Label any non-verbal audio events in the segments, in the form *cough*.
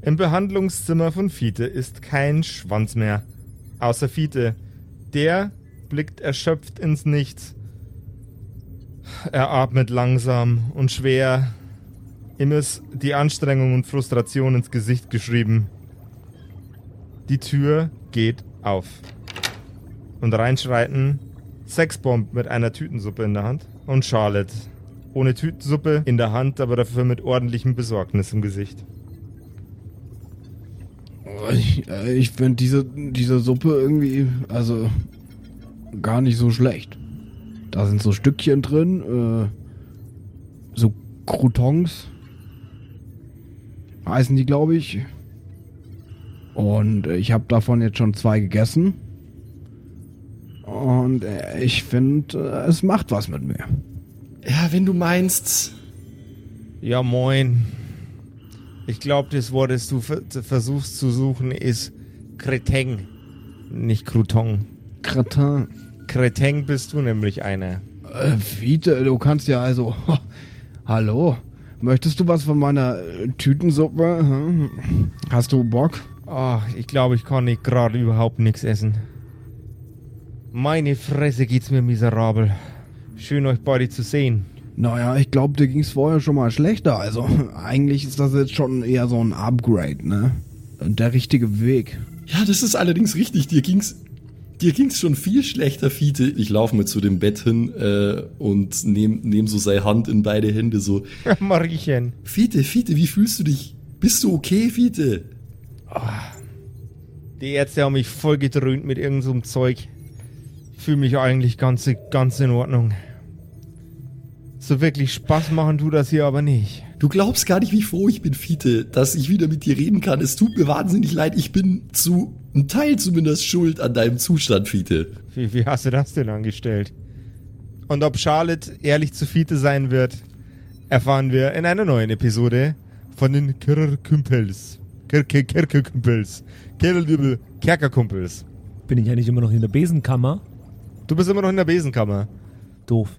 Im Behandlungszimmer von Fiete ist kein Schwanz mehr. Außer Fiete. Der blickt erschöpft ins Nichts. Er atmet langsam und schwer. Ihm ist die Anstrengung und Frustration ins Gesicht geschrieben. Die Tür geht auf. Und reinschreiten Sexbomb mit einer Tütensuppe in der Hand und Charlotte. Ohne Tütensuppe in der Hand, aber dafür mit ordentlichem Besorgnis im Gesicht. Ich, äh, ich finde diese, diese Suppe irgendwie, also gar nicht so schlecht. Da sind so Stückchen drin, äh, so Croutons heißen die, glaube ich. Und ich habe davon jetzt schon zwei gegessen. Und äh, ich finde, es macht was mit mir. Ja, wenn du meinst. Ja, moin. Ich glaube, das Wort, das du versuchst zu suchen, ist Kreteng. Nicht Crouton. Kretin. Kreteng bist du nämlich einer. Äh, Fiete, du kannst ja also. *laughs* Hallo. Möchtest du was von meiner äh, Tütensuppe? Hm? Hast du Bock? Ach, ich glaube, ich kann nicht gerade überhaupt nichts essen. Meine Fresse geht's mir miserabel. Schön euch beide zu sehen. Naja, ich glaube, dir ging's vorher schon mal schlechter. Also *laughs* eigentlich ist das jetzt schon eher so ein Upgrade, ne? Und der richtige Weg. Ja, das ist allerdings richtig. Dir ging's, dir ging's schon viel schlechter, Fiete. Ich laufe mal zu dem Bett hin äh, und nehm, nehm so seine Hand in beide Hände so. Mariechen. Fiete, Fiete, wie fühlst du dich? Bist du okay, Fiete? Oh, die Ärzte haben mich voll gedröhnt mit irgendeinem so Zeug. Ich fühle mich eigentlich ganz, ganz in Ordnung. So wirklich Spaß machen tut das hier aber nicht. Du glaubst gar nicht, wie froh ich bin, Fiete, dass ich wieder mit dir reden kann. Es tut mir wahnsinnig leid. Ich bin zu einem Teil zumindest schuld an deinem Zustand, Fiete. Wie, wie hast du das denn angestellt? Und ob Charlotte ehrlich zu Fiete sein wird, erfahren wir in einer neuen Episode von den Kerkerkumpels. Kerkerkumpels. Kerkerkumpels. Bin ich ja nicht immer noch in der Besenkammer? Du bist immer noch in der Besenkammer. Doof.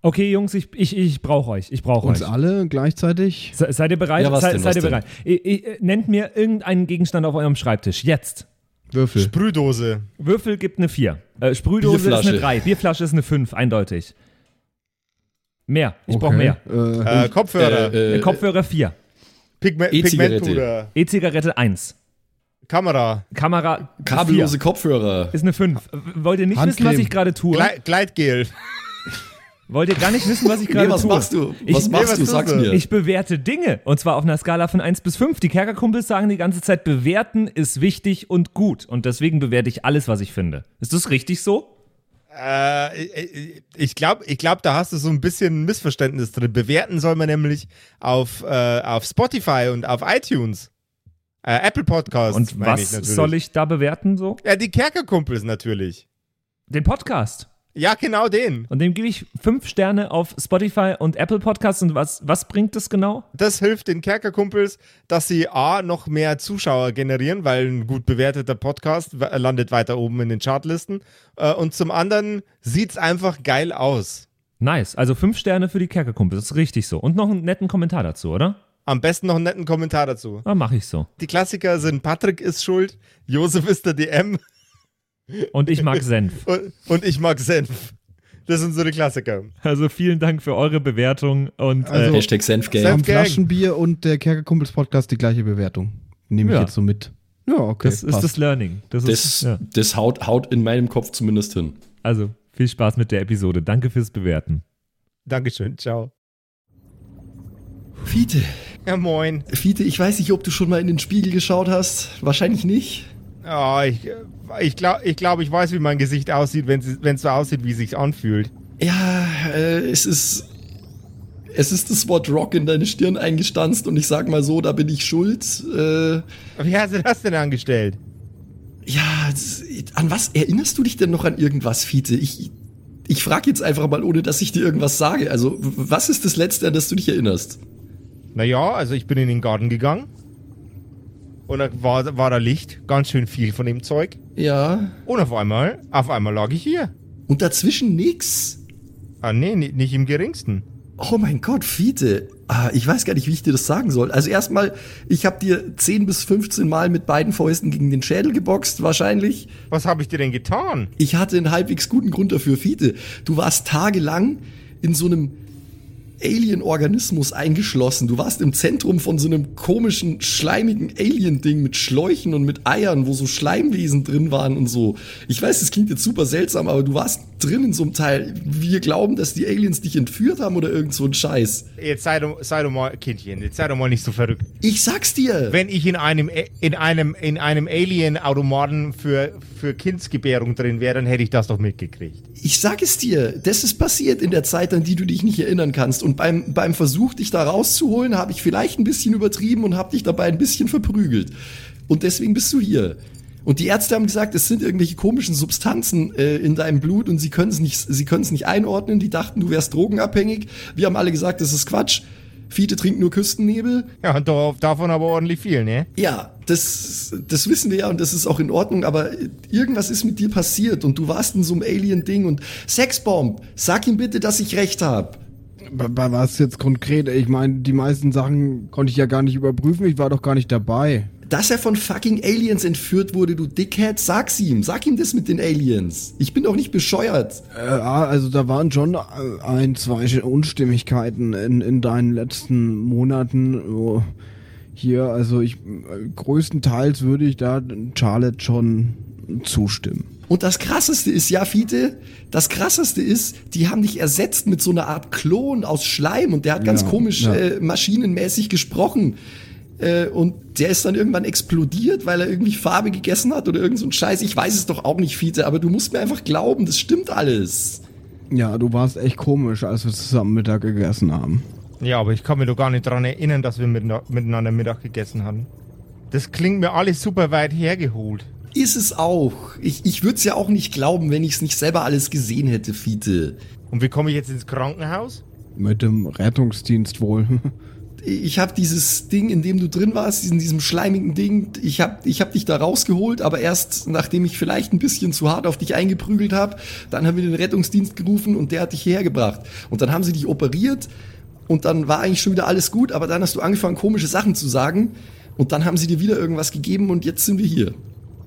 Okay, Jungs, ich, ich, ich brauche euch. Ich brauche euch. Uns alle gleichzeitig? Se, seid ihr bereit? Ja, was Se, denn, seid was ihr bereit? Ich, ich, nennt mir irgendeinen Gegenstand auf eurem Schreibtisch. Jetzt. Würfel. Sprühdose. Würfel gibt eine 4. Äh, Sprühdose ist eine 3. Bierflasche ist eine 5, eindeutig. Mehr. Ich Okay. brauche mehr. Äh, Äh, Kopfhörer. Äh, äh, Kopfhörer 4. Pigme E-Zigarette. E-Zigarette 1. Kamera. Kamera kabellose 4. Kopfhörer. Ist eine 5. Wollt ihr nicht wissen, Handcreme. was ich gerade tue? Glei Gleitgel. Wollt ihr gar nicht wissen, was ich *laughs* gerade Nee, was tue? machst du? Ich- Was Nee, machst was du? Sag's mir. Ich bewerte Dinge. Und zwar auf einer Skala von 1 bis 5. Die Kerkerkumpels sagen die ganze Zeit, bewerten ist wichtig und gut. Und deswegen bewerte ich alles, was ich finde. Ist das richtig so? Äh, ich- glaube, ich glaub, da hast du so ein bisschen ein Missverständnis drin. Bewerten soll man nämlich auf, äh, auf Spotify und auf iTunes. Äh, Apple Podcasts. Und was ich soll ich da bewerten so? Ja, die Kerkerkumpels natürlich. Den Podcast. Ja, genau den. Und dem gebe ich 5 Sterne auf Spotify und Apple Podcasts. Und was, was bringt das genau? Das hilft den Kerkerkumpels, dass sie A, noch mehr Zuschauer generieren, weil ein gut bewerteter Podcast w- landet weiter oben in den Chartlisten. Äh, und zum anderen sieht's einfach geil aus. Nice. Also 5 Sterne für die Kerkerkumpels. Das ist richtig so. Und noch einen netten Kommentar dazu, oder? Am besten noch einen netten Kommentar dazu. Ah, mache ich so. Die Klassiker sind Patrick ist schuld, Josef ist der DM Und ich mag Senf. *laughs* und, und ich mag Senf. Das sind so die Klassiker. Also vielen Dank für eure Bewertung und Also- äh, Hashtag Senfgame. Senf-. Flaschenbier und der Kerkerkumpels Podcast die gleiche Bewertung. Nehme ich Ja. jetzt so mit. Ja, okay. das ist passt. das Learning. Das ist, Das, ja. das haut, haut in meinem Kopf zumindest hin. Also viel Spaß mit der Episode. Danke fürs Bewerten. Dankeschön, ciao. Fiete, Ja, moin. Fiete, ich weiß nicht, ob du schon mal in den Spiegel geschaut hast. Wahrscheinlich nicht. Ja, ich ich glaube, ich, glaub, ich weiß, wie mein Gesicht aussieht, wenn es so aussieht, wie es sich anfühlt. Ja, äh, es ist. Es ist das Wort Rock in deine Stirn eingestanzt und ich sag mal so, da bin ich schuld. Äh, Wie hast du das denn angestellt? Ja, an was erinnerst du dich denn noch an irgendwas, Fiete? Ich, ich frage jetzt einfach mal, ohne dass ich dir irgendwas sage. Also, was ist das Letzte, an das du dich erinnerst? Naja, also ich bin in den Garten gegangen. Und da war, war da Licht, ganz schön viel von dem Zeug. Ja. Und auf einmal, auf einmal lag ich hier. Und dazwischen nix? Ah, nee, ni- nicht im geringsten. Oh mein Gott, Fiete. Ah, ich weiß gar nicht, wie ich dir das sagen soll. Also erstmal, ich habe dir 10 bis 15 Mal mit beiden Fäusten gegen den Schädel geboxt, wahrscheinlich. Was habe ich dir denn getan? Ich hatte einen halbwegs guten Grund dafür, Fiete. Du warst tagelang in so einem Alien-Organismus eingeschlossen. Du warst im Zentrum von so einem komischen, schleimigen Alien-Ding mit Schläuchen und mit Eiern, wo so Schleimwesen drin waren und so. Ich weiß, das klingt jetzt super seltsam, aber du warst drin in so einem Teil. Wir glauben, dass die Aliens dich entführt haben oder irgend so ein Scheiß. Jetzt sei doch, sei doch mal, Kindchen, jetzt sei doch mal nicht so verrückt. Ich sag's dir. Wenn ich in einem, in einem, in einem Alien-Automaten für, für Kindsgebärung drin wäre, dann hätte ich das doch mitgekriegt. Ich sag es dir, das ist passiert in der Zeit, an die du dich nicht erinnern kannst. Und beim, beim Versuch, dich da rauszuholen, habe ich vielleicht ein bisschen übertrieben und habe dich dabei ein bisschen verprügelt. Und deswegen bist du hier. Und die Ärzte haben gesagt, es sind irgendwelche komischen Substanzen äh, in deinem Blut und sie können es nicht, sie können nicht einordnen. Die dachten, du wärst drogenabhängig. Wir haben alle gesagt, das ist Quatsch. Fiete trinkt nur Küstennebel. Ja, und da- davon aber ordentlich viel, ne? Ja, das, das wissen wir ja und das ist auch in Ordnung, aber irgendwas ist mit dir passiert und du warst in so einem Alien-Ding und Sexbomb, sag ihm bitte, dass ich recht hab. Bei, bei was jetzt konkret? Ich meine, die meisten Sachen konnte ich ja gar nicht überprüfen. Ich war doch gar nicht dabei. Dass er von fucking Aliens entführt wurde, du Dickhead, sag's ihm. Sag ihm das mit den Aliens. Ich bin doch nicht bescheuert. Äh, ah, also da waren schon äh, ein, zwei Unstimmigkeiten in, in deinen letzten Monaten. Oh, hier, also ich äh, größtenteils würde ich da Charlotte schon zustimmen. Und das krasseste ist, ja, Fiete, das krasseste ist, die haben dich ersetzt mit so einer Art Klon aus Schleim und der hat ganz Ja, komisch ja. äh, maschinenmäßig gesprochen. Äh, und der ist dann irgendwann explodiert, weil er irgendwie Farbe gegessen hat oder irgend so ein Scheiß. Ich weiß es doch auch nicht, Fiete, aber du musst mir einfach glauben, das stimmt alles. Ja, du warst echt komisch, als wir zusammen Mittag gegessen haben. Ja, aber ich kann mir doch gar nicht dran erinnern, dass wir miteinander Mittag gegessen hatten. Das klingt mir alles super weit hergeholt. Ist es auch. Ich, ich würde es ja auch nicht glauben, wenn ich es nicht selber alles gesehen hätte, Fiete. Und wie komme ich jetzt ins Krankenhaus? Mit dem Rettungsdienst wohl. *laughs* ich habe dieses Ding, in dem du drin warst, in diesem schleimigen Ding, ich habe ich hab dich da rausgeholt, aber erst nachdem ich vielleicht ein bisschen zu hart auf dich eingeprügelt habe, dann haben wir den Rettungsdienst gerufen und der hat dich hierher gebracht. Und dann haben sie dich operiert und dann war eigentlich schon wieder alles gut, aber dann hast du angefangen, komische Sachen zu sagen und dann haben sie dir wieder irgendwas gegeben und jetzt sind wir hier.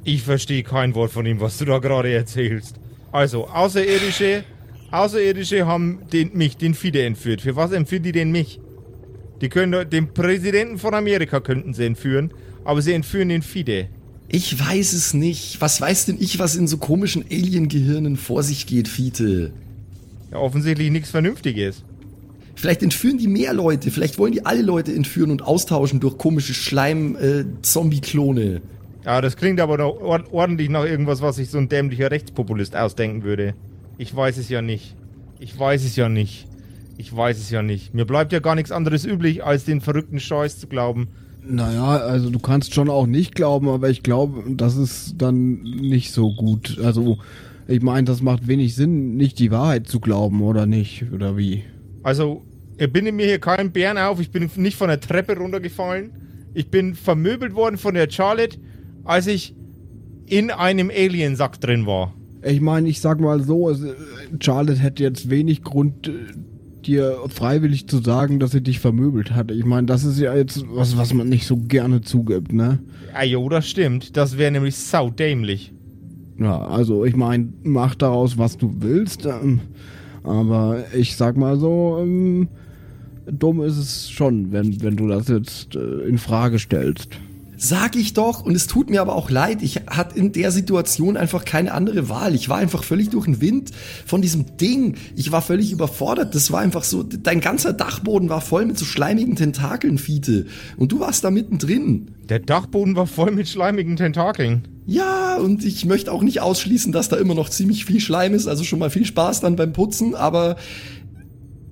Ich verstehe kein Wort von dem, was du da gerade erzählst. Also, Außerirdische, Außerirdische haben den, mich, den Fide entführt. Für was entführen die denn mich? Die können den Präsidenten von Amerika könnten sie entführen, aber sie entführen den Fide. Ich weiß es nicht. Was weiß denn ich, was in so komischen Alien-Gehirnen vor sich geht, Fiete? Ja, offensichtlich nichts Vernünftiges. Vielleicht entführen die mehr Leute. Vielleicht wollen die alle Leute entführen und austauschen durch komische Schleim-Zombie-Klone. Ja, das klingt aber noch ord ordentlich nach irgendwas, was sich so ein dämlicher Rechtspopulist ausdenken würde. Ich weiß es ja nicht. Ich weiß es ja nicht. Ich weiß es ja nicht. Mir bleibt ja gar nichts anderes übrig, als den verrückten Scheiß zu glauben. Naja, also du kannst schon auch nicht glauben, aber ich glaube, das ist dann nicht so gut. Also, ich meine, das macht wenig Sinn, nicht die Wahrheit zu glauben, oder nicht? Oder wie? Also, ich binde mir hier keinen Bären auf. Ich bin nicht von der Treppe runtergefallen. Ich bin vermöbelt worden von der Charlotte, als ich in einem Aliensack drin war. Ich meine, ich sag mal so, äh, Charlotte hätte jetzt wenig Grund, äh, dir freiwillig zu sagen, dass sie dich vermöbelt hat. Ich meine, das ist ja jetzt was, was man nicht so gerne zugibt, ne? Ah, jo, das stimmt. Das wäre nämlich saudämlich. Ja, also ich meine, mach daraus, was du willst. Ähm, aber ich sag mal so, ähm, dumm ist es schon, wenn, wenn du das jetzt äh, in Frage stellst. Sag ich doch, und es tut mir aber auch leid, ich hatte in der Situation einfach keine andere Wahl. Ich war einfach völlig durch den Wind von diesem Ding. Ich war völlig überfordert. Das war einfach so, dein ganzer Dachboden war voll mit so schleimigen Tentakeln, Fiete. Und du warst da mittendrin. Der Dachboden war voll mit schleimigen Tentakeln. Ja, und ich möchte auch nicht ausschließen, dass da immer noch ziemlich viel Schleim ist, also schon mal viel Spaß dann beim Putzen, aber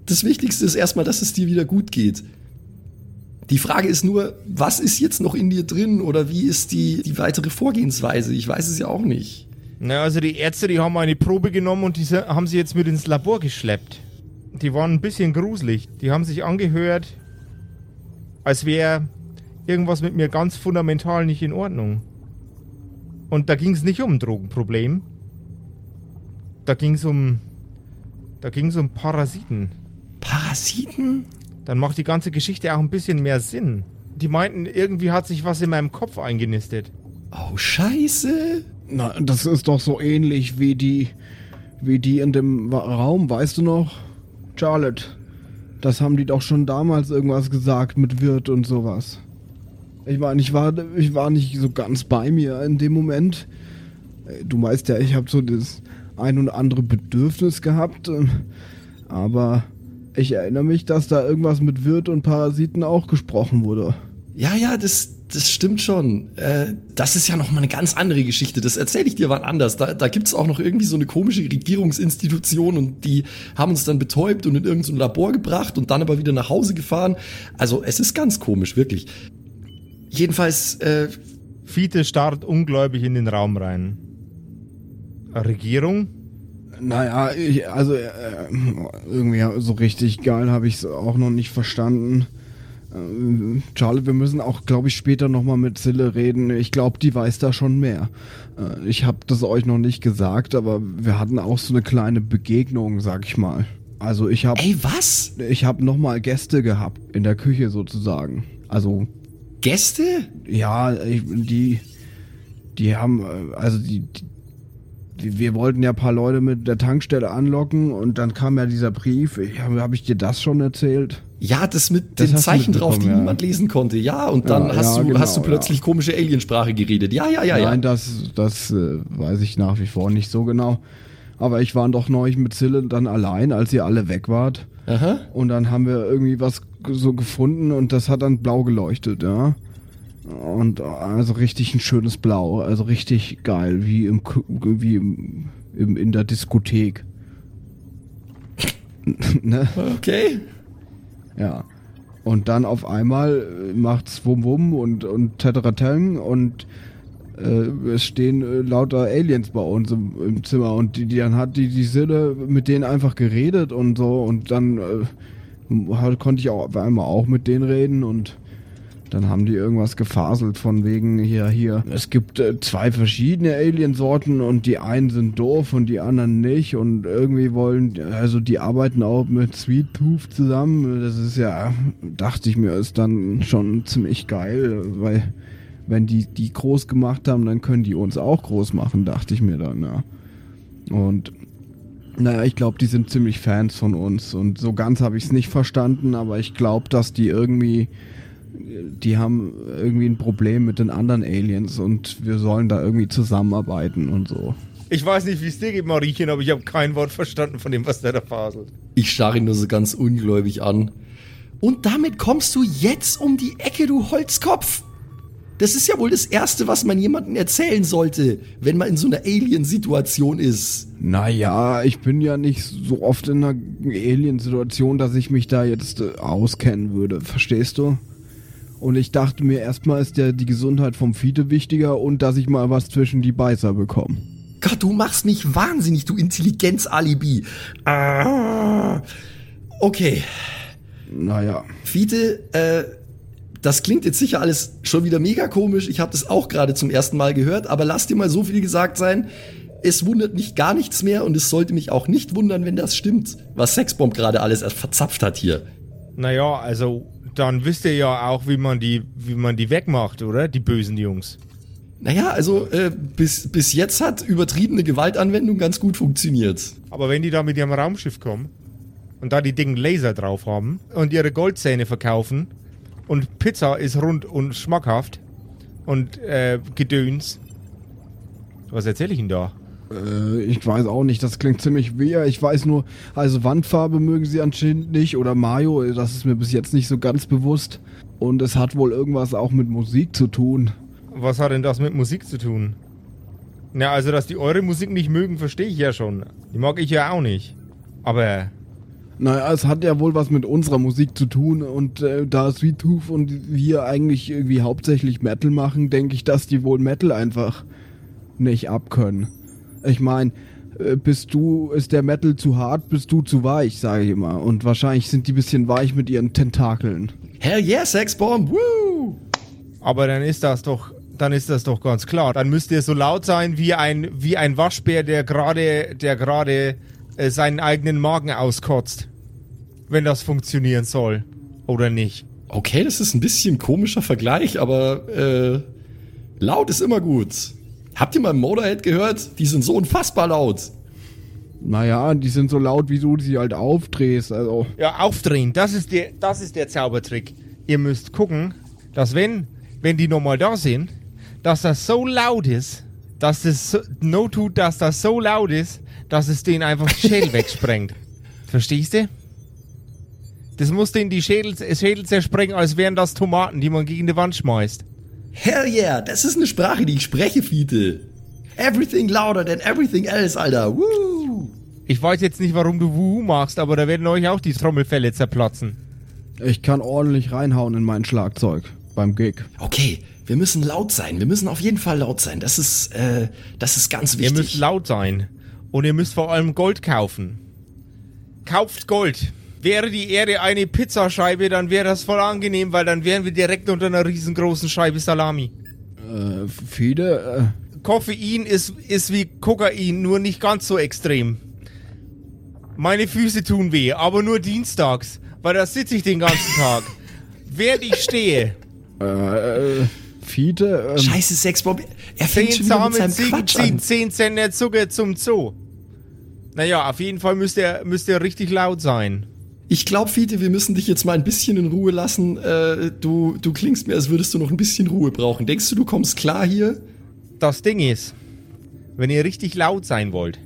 das Wichtigste ist erstmal, dass es dir wieder gut geht. Die Frage ist nur, was ist jetzt noch in dir drin oder wie ist die, die weitere Vorgehensweise? Ich weiß es ja auch nicht. Na, also die Ärzte, die haben eine Probe genommen und diese haben sie jetzt mit ins Labor geschleppt. Die waren ein bisschen gruselig. Die haben sich angehört, als wäre irgendwas mit mir ganz fundamental nicht in Ordnung. Und da ging es nicht um ein Drogenproblem. Da ging es um. Da ging es um Parasiten. Parasiten? Dann macht die ganze Geschichte auch ein bisschen mehr Sinn. Die meinten, irgendwie hat sich was in meinem Kopf eingenistet. Oh, scheiße. Na, das ist doch so ähnlich wie die, wie die in dem Raum, weißt du noch? Charlotte. Das haben die doch schon damals irgendwas gesagt mit Wirt und sowas. Ich meine, ich war, ich war nicht so ganz bei mir in dem Moment. Äh, Du weißt ja, ich habe so das ein und andere Bedürfnis gehabt, ähm, aber ich erinnere mich, dass da irgendwas mit Wirt und Parasiten auch gesprochen wurde. Ja, ja, das, das stimmt schon. Äh, das ist ja noch mal eine ganz andere Geschichte. Das erzähle ich dir wann anders. Da, da gibt's auch noch irgendwie so eine komische Regierungsinstitution und die haben uns dann betäubt und in irgendein so ein Labor gebracht und dann aber wieder nach Hause gefahren. Also es ist ganz komisch, wirklich. Jedenfalls, äh, Fiete starrt ungläubig in den Raum rein. Regierung? Naja, ich, also äh, irgendwie so richtig geil habe ich es auch noch nicht verstanden. Ähm, Charlie, wir müssen auch, glaube ich, später nochmal mit Zille reden. Ich glaube, die weiß da schon mehr. Äh, ich habe das euch noch nicht gesagt, aber wir hatten auch so eine kleine Begegnung, sag ich mal. Also ich habe ey, was? ich habe nochmal Gäste gehabt in der Küche sozusagen. Also Gäste? ja, ich, die, die haben, äh, also die, die, wir wollten ja ein paar Leute mit der Tankstelle anlocken und dann kam ja dieser Brief. Habe hab ich dir das schon erzählt? Ja, das mit Das den Zeichen drauf, die ja. niemand lesen konnte. Ja, und dann Ja, hast, ja, du, genau, hast du plötzlich komische Aliensprache geredet. Ja, ja, ja, ja. Nein, das, das äh, weiß ich nach wie vor nicht so genau. Aber ich war doch neulich mit Zille dann allein, als ihr alle weg wart. Aha. Und dann haben wir irgendwie was so gefunden und das hat dann blau geleuchtet, ja. Und also richtig ein schönes Blau, also richtig geil, wie im wie im, im in der Diskothek. *laughs* ne? Okay. Ja. Und dann auf einmal macht's Wum Wum und, und Teterateng und äh, es stehen äh, lauter Aliens bei uns im, im Zimmer und die, die dann hat die, die Sille mit denen einfach geredet und so und dann äh, hat, konnte ich auch auf einmal auch mit denen reden und dann haben die irgendwas gefaselt von wegen hier, hier. Es gibt äh, zwei verschiedene Aliensorten und die einen sind doof und die anderen nicht und irgendwie wollen, also die arbeiten auch mit Sweet Tooth zusammen. Das ist ja, dachte ich mir, ist dann schon ziemlich geil, weil wenn die die groß gemacht haben, dann können die uns auch groß machen, dachte ich mir dann, ja. Und naja, ich glaube, die sind ziemlich Fans von uns und so ganz habe ich es nicht verstanden, aber ich glaube, dass die irgendwie die haben irgendwie ein Problem mit den anderen Aliens und wir sollen da irgendwie zusammenarbeiten und so. Ich weiß nicht, wie es dir geht, Mariechen, aber ich habe kein Wort verstanden von dem, was der da faselt. Ich starre ihn nur so ganz ungläubig an. Und damit kommst du jetzt um die Ecke, du Holzkopf. Das ist ja wohl das Erste, was man jemandem erzählen sollte, wenn man in so einer Alien-Situation ist. Naja, ich bin ja nicht so oft in einer Alien-Situation, dass ich mich da jetzt äh, auskennen würde, verstehst du? Und ich dachte mir, erstmal ist ja die Gesundheit vom Fiete wichtiger und dass ich mal was zwischen die Beißer bekomme. Gott, du machst mich wahnsinnig, du Intelligenz-Alibi. Ah. Okay, Naja, Fiete, äh, das klingt jetzt sicher alles schon wieder mega komisch. Ich habe das auch gerade zum ersten Mal gehört, aber lass dir mal so viel gesagt sein. Es wundert mich gar nichts mehr und es sollte mich auch nicht wundern, wenn das stimmt, was Sexbomb gerade alles erst verzapft hat hier. Naja, also dann wisst ihr ja auch, wie man die, wie man die wegmacht, oder? Die bösen Jungs. Naja, also äh, bis, bis jetzt hat übertriebene Gewaltanwendung ganz gut funktioniert. Aber wenn die da mit ihrem Raumschiff kommen und da die dicken Laser drauf haben und ihre Goldzähne verkaufen und Pizza ist rund und schmackhaft und äh, Gedöns. Was erzähle ich Ihnen da? Äh, ich weiß auch nicht, das klingt ziemlich wehr. Ich weiß nur, also Wandfarbe mögen sie anscheinend nicht oder Mayo, das ist mir bis jetzt nicht so ganz bewusst. Und es hat wohl irgendwas auch mit Musik zu tun. Was hat denn das mit Musik zu tun? Na, also, dass die eure Musik nicht mögen, verstehe ich ja schon. Die mag ich ja auch nicht. Aber, Naja, es hat ja wohl was mit unserer Musik zu tun und äh, da Sweet Tooth und wir eigentlich irgendwie hauptsächlich Metal machen, denke ich, dass die wohl Metal einfach nicht abkönnen. Ich meine, äh, bist du, ist der Metal zu hart, bist du zu weich, sage ich immer. Und wahrscheinlich sind die bisschen weich mit ihren Tentakeln. Hell yeah, Sexbomb, woo! Aber dann ist das doch, dann ist das doch ganz klar. Dann müsst ihr so laut sein wie ein, wie ein Waschbär, der gerade, der gerade äh, seinen eigenen Magen auskotzt. Wenn das funktionieren soll. Oder nicht. Okay, das ist ein bisschen komischer Vergleich, aber äh, laut ist immer gut. Habt ihr mal Motorhead gehört? Die sind so unfassbar laut. Naja, die sind so laut, wie du sie halt aufdrehst. Also, Ja, aufdrehen, das ist der, das ist der Zaubertrick. Ihr müsst gucken, dass wenn, wenn die nochmal da sind, dass das so laut ist, dass das so, no tut, dass das so laut ist, dass es den einfach den Schädel *laughs* wegsprengt. Verstehst du? Das muss den die Schädel, Schädel zersprengen, als wären das Tomaten, die man gegen die Wand schmeißt. Hell yeah, das ist eine Sprache, die ich spreche, Fiete. Everything louder than everything else, Alter. Woo! Ich weiß jetzt nicht, warum du Wuhu machst, aber da werden euch auch die Trommelfälle zerplatzen. ich kann ordentlich reinhauen in mein Schlagzeug beim Gig. Okay, wir müssen laut sein. Wir müssen auf jeden Fall laut sein. Das ist, äh, das ist ganz Ihr wichtig. müsst laut sein. Und ihr müsst vor allem Gold kaufen. Kauft Gold. Wäre die Erde eine Pizzascheibe, dann wäre das voll angenehm, weil dann wären wir direkt unter einer riesengroßen Scheibe Salami. Äh, Fide, Koffein ist, ist wie Kokain, nur nicht ganz so extrem. Meine Füße tun weh, aber nur dienstags, weil da sitze ich den ganzen Tag. *laughs* Während ich stehe, äh, äh, Fide, ähm, Scheiße, Sexbomb. Er fängt zehn schon wieder mit seinem Ziegen Quatsch an. zehn Zentner Zucker zum Zoo. Naja, auf jeden Fall müsst ihr, müsst ihr richtig laut sein. Ich glaube, Fiete, wir müssen dich jetzt mal ein bisschen in Ruhe lassen. Äh, du, du klingst mir, als würdest du noch ein bisschen Ruhe brauchen. Denkst du, du kommst klar hier? Das Ding ist, wenn ihr richtig laut sein wollt,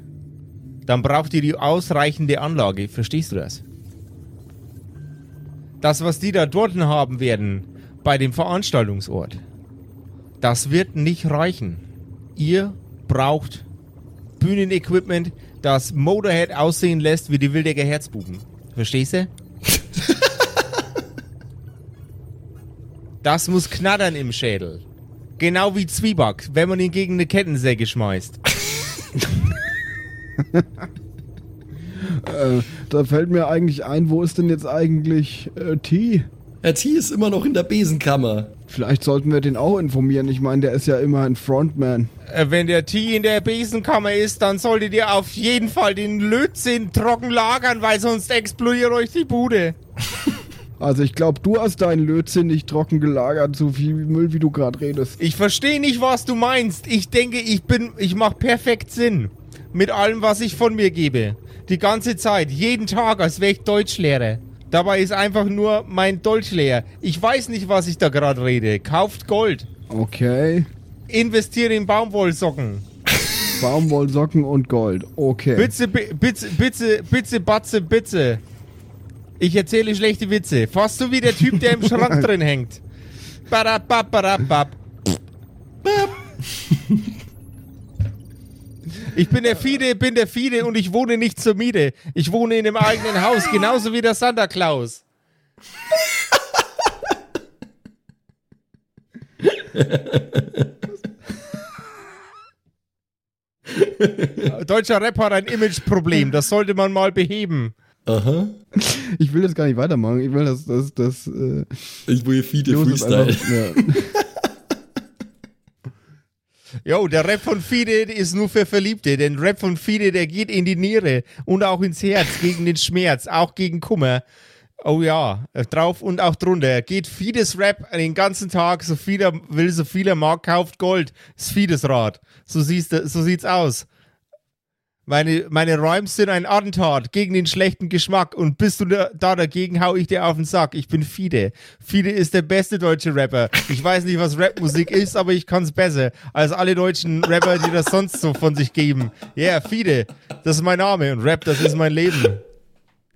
dann braucht ihr die ausreichende Anlage. Verstehst du das? Das, was die da dort haben werden, bei dem Veranstaltungsort, das wird nicht reichen. Ihr braucht Bühnenequipment, das Motorhead aussehen lässt wie die Wildecker Herzbuben. Verstehst du? *laughs* Das muss knattern im Schädel. Genau wie Zwieback, wenn man ihn gegen eine Kettensäge schmeißt. äh, da fällt mir eigentlich ein, wo ist denn jetzt eigentlich äh, T? Der T ist immer noch in der Besenkammer. Vielleicht sollten wir den auch informieren. Ich meine, der ist ja immer ein Frontman. Äh, Wenn der Tee in der Besenkammer ist, dann solltet ihr auf jeden Fall den Lötzinn trocken lagern, weil sonst explodiert euch die Bude. *laughs* Also ich glaube, du hast deinen Lötzinn nicht trocken gelagert, so viel Müll, wie du gerade redest. Ich verstehe nicht, was du meinst. Ich denke, ich bin, ich mach perfekt Sinn. Mit allem, was ich von mir gebe. Die ganze Zeit, jeden Tag, als wäre ich Deutschlehrer. Dabei ist einfach nur mein Dolch leer. Ich weiß nicht, was ich da gerade rede. Kauft Gold. Okay. Investiere in Baumwollsocken. Baumwollsocken und Gold. Okay. Bitte, bi- bitte, bitte, bitte, Batze, bitte. Ich erzähle schlechte Witze. Fast so wie der Typ, der im Schrank *laughs* drin hängt. Badabab, badabab. *laughs* Ich bin der Fide, bin der Fide und ich wohne nicht zur Miete. Ich wohne in einem eigenen Haus, genauso wie der Santa Claus. Deutscher Rap hat ein Imageproblem, das sollte man mal beheben. Aha. Ich will das gar nicht weitermachen. Ich will das, das, das, äh, Ich will Josef Freestyle. einfach, ja. Jo, der Rap von Fide ist nur für Verliebte, denn Rap von Fide, der geht in die Niere und auch ins Herz, gegen den Schmerz, auch gegen Kummer. Oh ja, äh, drauf und auch drunter. Geht Fides Rap den ganzen Tag, so viel er will, so viel er mag, kauft Gold. Ist Fides Rad. So, siehst so sieht's aus. Meine, meine Rhymes sind ein Attentat gegen den schlechten Geschmack und bist du da, da dagegen, hau ich dir auf den Sack. Ich bin Fide. Fide ist der beste deutsche Rapper. Ich weiß nicht, was Rapmusik *laughs* ist, aber ich kann's besser als alle deutschen Rapper, die das sonst so von sich geben. Ja, yeah, Fide. Das ist mein Name und Rap, das ist mein Leben.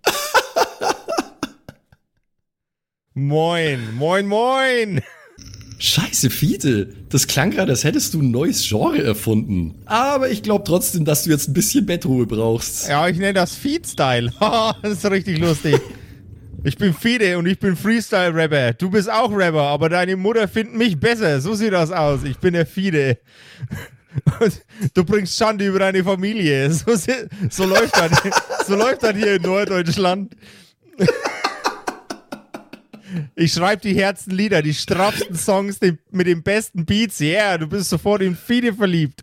*laughs* Moin, moin, moin. Scheiße, Fiete. Das klang gerade, als hättest du ein neues Genre erfunden. Aber ich glaube trotzdem, dass du jetzt ein bisschen Bettruhe brauchst. Ja, ich nenne das Feed-Style. Haha, *laughs* das ist richtig lustig. Ich bin Fide und ich bin Freestyle-Rapper. Du bist auch Rapper, aber deine Mutter findet mich besser. So sieht das aus. Ich bin der Fide. *laughs* Du bringst Schande über deine Familie. So, so, läuft, das, so läuft das hier in Norddeutschland. Ich schreibe die härtesten Lieder, die straffsten Songs den, mit den besten Beats. Yeah, du bist sofort in Fide verliebt.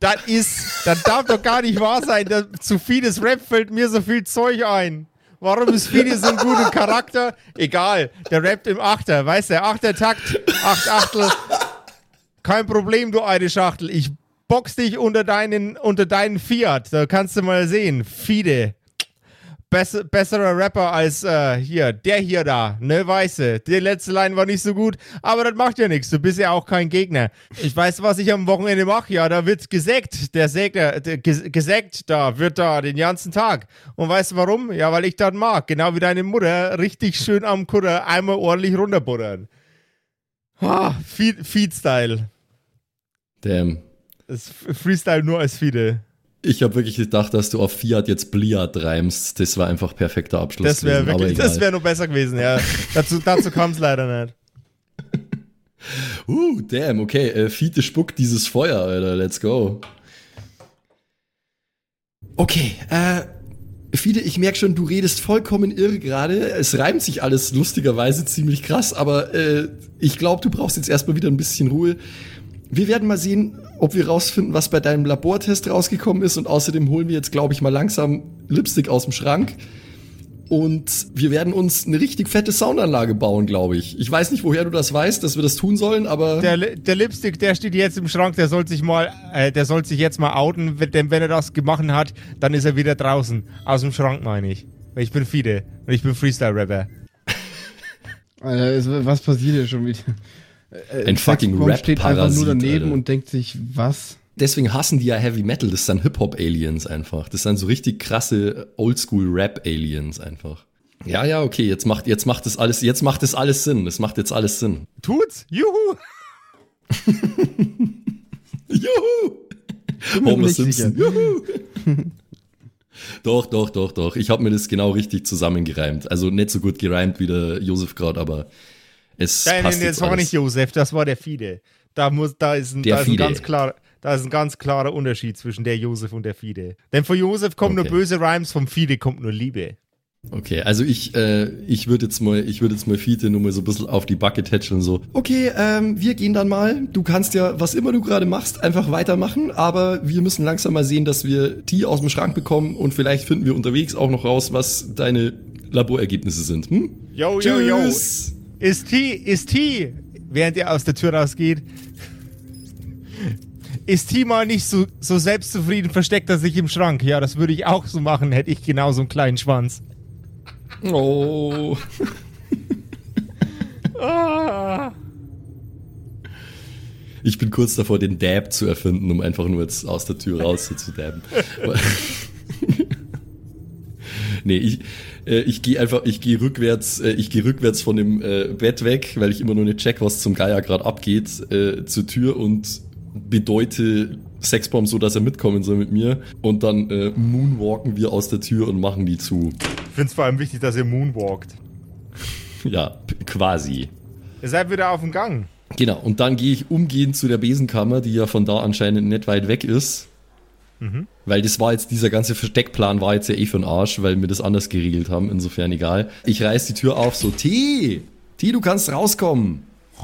Das ist, das darf doch gar nicht wahr sein. Das, zu Fides Rap fällt mir so viel Zeug ein. Warum ist Fide so ein guter Charakter? Egal, der rappt im Achter, weißt du, Achter Takt, acht Achtel. Kein Problem, du alte Schachtel. Ich box dich unter deinen, unter deinen Fiat. Da kannst du mal sehen. Fide. Besser, besserer Rapper als äh, hier, der hier da, ne, Weiße. Die letzte Line war nicht so gut, aber das macht ja nichts. Du bist ja auch kein Gegner. Ich weiß, was ich am Wochenende mache. Ja, da wird gesägt. Der Säger, der, ges- gesägt da, wird da den ganzen Tag. Und weißt du warum? Ja, weil ich das mag. Genau wie deine Mutter. Richtig schön am Kutter einmal ordentlich runterbuttern. Ah, Feed- Feed-Style. Damn. Das Freestyle nur als Fide. Ich habe wirklich gedacht, dass du auf Fiat jetzt Bliat reimst. Das war einfach perfekter Abschluss. Das wäre wirklich, das wäre noch besser gewesen, ja. dazu dazu kam es leider nicht. *laughs* Uh, damn, okay. Äh, Fiete spuckt dieses Feuer, Alter. Let's go. Okay, äh, Fiete, ich merke schon, du redest vollkommen irre gerade. Es reimt sich alles lustigerweise ziemlich krass, aber äh, ich glaube, du brauchst jetzt erstmal wieder ein bisschen Ruhe. Wir werden mal sehen, ob wir rausfinden, was bei deinem Labortest rausgekommen ist. Und außerdem holen wir jetzt, glaube ich, mal langsam Lipstick aus dem Schrank. Und wir werden uns eine richtig fette Soundanlage bauen, glaube ich. Ich weiß nicht, woher du das weißt, dass wir das tun sollen, aber Der, der Lipstick, der steht jetzt im Schrank, der soll sich mal, äh, der soll sich jetzt mal outen, denn wenn er das gemacht hat, dann ist er wieder draußen. Aus dem Schrank meine ich. Weil ich bin Fide und ich bin Freestyle-Rapper. Alter, was passiert hier schon wieder? Äh, Ein fucking Saxophon steht einfach nur daneben Alter. und denkt sich, was? deswegen hassen die ja Heavy Metal. Das sind Hip-Hop-Aliens einfach. Das sind so richtig krasse Oldschool-Rap-Aliens einfach. Ja, ja, okay, jetzt macht, jetzt macht das alles, jetzt macht das alles Sinn. Das macht jetzt alles Sinn. Tut's? Juhu! *laughs* Juhu! Homer Simpson. sicher. Juhu! *laughs* doch, doch, doch, doch. Ich habe mir das genau richtig zusammengereimt. Also nicht so gut gereimt wie der Josef gerade, aber es Nein, passt nein, jetzt das war alles. nicht Josef, das war der Fide. Da muss, da ist ein, da ist ein ganz klar, da ist ein ganz klarer Unterschied zwischen der Josef und der Fide. Denn von Josef kommen Okay. nur böse Rhymes, vom Fide kommt nur Liebe. Okay, also ich, äh, ich würde jetzt mal, ich würde jetzt mal Fiete nur mal so ein bisschen auf die Backe tätscheln, so. Okay, ähm, wir gehen dann mal. Du kannst ja, was immer du gerade machst, einfach weitermachen, aber wir müssen langsam mal sehen, dass wir Tee aus dem Schrank bekommen und vielleicht finden wir unterwegs auch noch raus, was deine Laborergebnisse sind. Hm? Yo, yo, yo. Ist T, ist T, während er aus der Tür rausgeht. Ist T mal nicht so, so selbstzufrieden, versteckt er sich im Schrank. Ja, das würde ich auch so machen, hätte ich genauso einen kleinen Schwanz. Oh. Ah. *laughs* Ich bin kurz davor, den Dab zu erfinden, um einfach nur jetzt aus der Tür raus zu dabben. *laughs* Nee, ich, äh, ich gehe einfach, ich gehe rückwärts, äh, ich gehe rückwärts von dem äh, Bett weg, weil ich immer nur nicht check, was zum Geier gerade abgeht, äh, zur Tür und bedeute Sexbomb so, dass er mitkommen soll mit mir. Und dann äh, moonwalken wir aus der Tür und machen die zu. Ich finde es vor allem wichtig, dass ihr moonwalkt. *laughs* Ja, quasi. Ihr seid wieder auf dem Gang. Genau, und dann gehe ich umgehend zu der Besenkammer, die ja von da anscheinend nicht weit weg ist. Weil das war jetzt, dieser ganze Versteckplan war jetzt ja eh für den Arsch, weil wir das anders geregelt haben, insofern egal. Ich reiß die Tür auf, so, T, T, du kannst rauskommen. *laughs*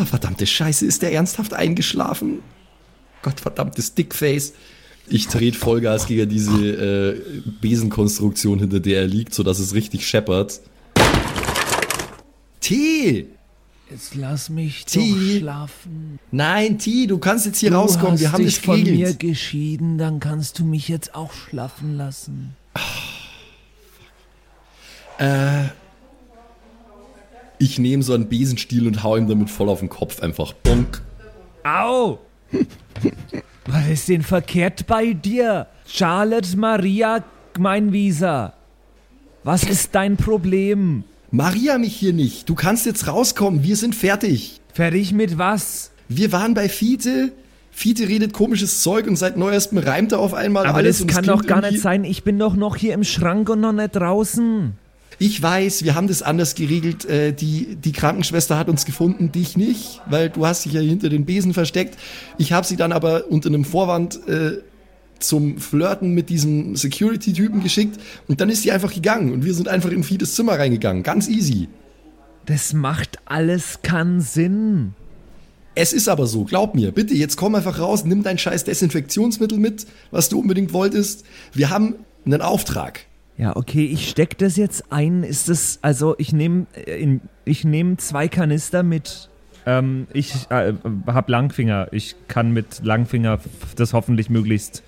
Ah, verdammte Scheiße, ist der ernsthaft eingeschlafen? Gottverdammtes Dickface. Ich trete Vollgas gegen diese äh, Besenkonstruktion, hinter der er liegt, sodass es richtig scheppert. T! Jetzt lass mich T. doch schlafen. Nein, T, du kannst jetzt hier du rauskommen. hast Wir haben dich das von mir geschieden, dann kannst du mich jetzt auch schlafen lassen. Äh, ich nehme so einen Besenstiel und hau ihm damit voll auf den Kopf einfach. Bonk. Au! *laughs* Was ist denn verkehrt bei dir? Charlotte Maria Gmeinwieser. Was ist dein Problem? Maria mich hier nicht. Du kannst jetzt rauskommen. Wir sind fertig. Fertig mit was? Wir waren bei Fiete. Fiete redet komisches Zeug und seit neuestem reimt er auf einmal Aber alles. das und es kann doch gar nicht sein. Ich bin doch noch hier im Schrank und noch nicht draußen. Ich weiß, wir haben das anders geregelt. Äh, die, die Krankenschwester hat uns gefunden, dich nicht, weil du hast dich ja hinter den Besen versteckt. Ich habe sie dann aber unter einem Vorwand äh, zum Flirten mit diesem Security-Typen geschickt und dann ist sie einfach gegangen und wir sind einfach in Fiedes Zimmer reingegangen. Ganz easy. Das macht alles keinen Sinn. Es ist aber so, glaub mir. Bitte, jetzt komm einfach raus, nimm dein scheiß Desinfektionsmittel mit, was du unbedingt wolltest. Wir haben einen Auftrag. Ja, okay, ich steck das jetzt ein. Ist das, also ich nehme ich nehm zwei Kanister mit. Ähm, ich äh, hab Langfinger. Ich kann mit Langfinger das hoffentlich möglichst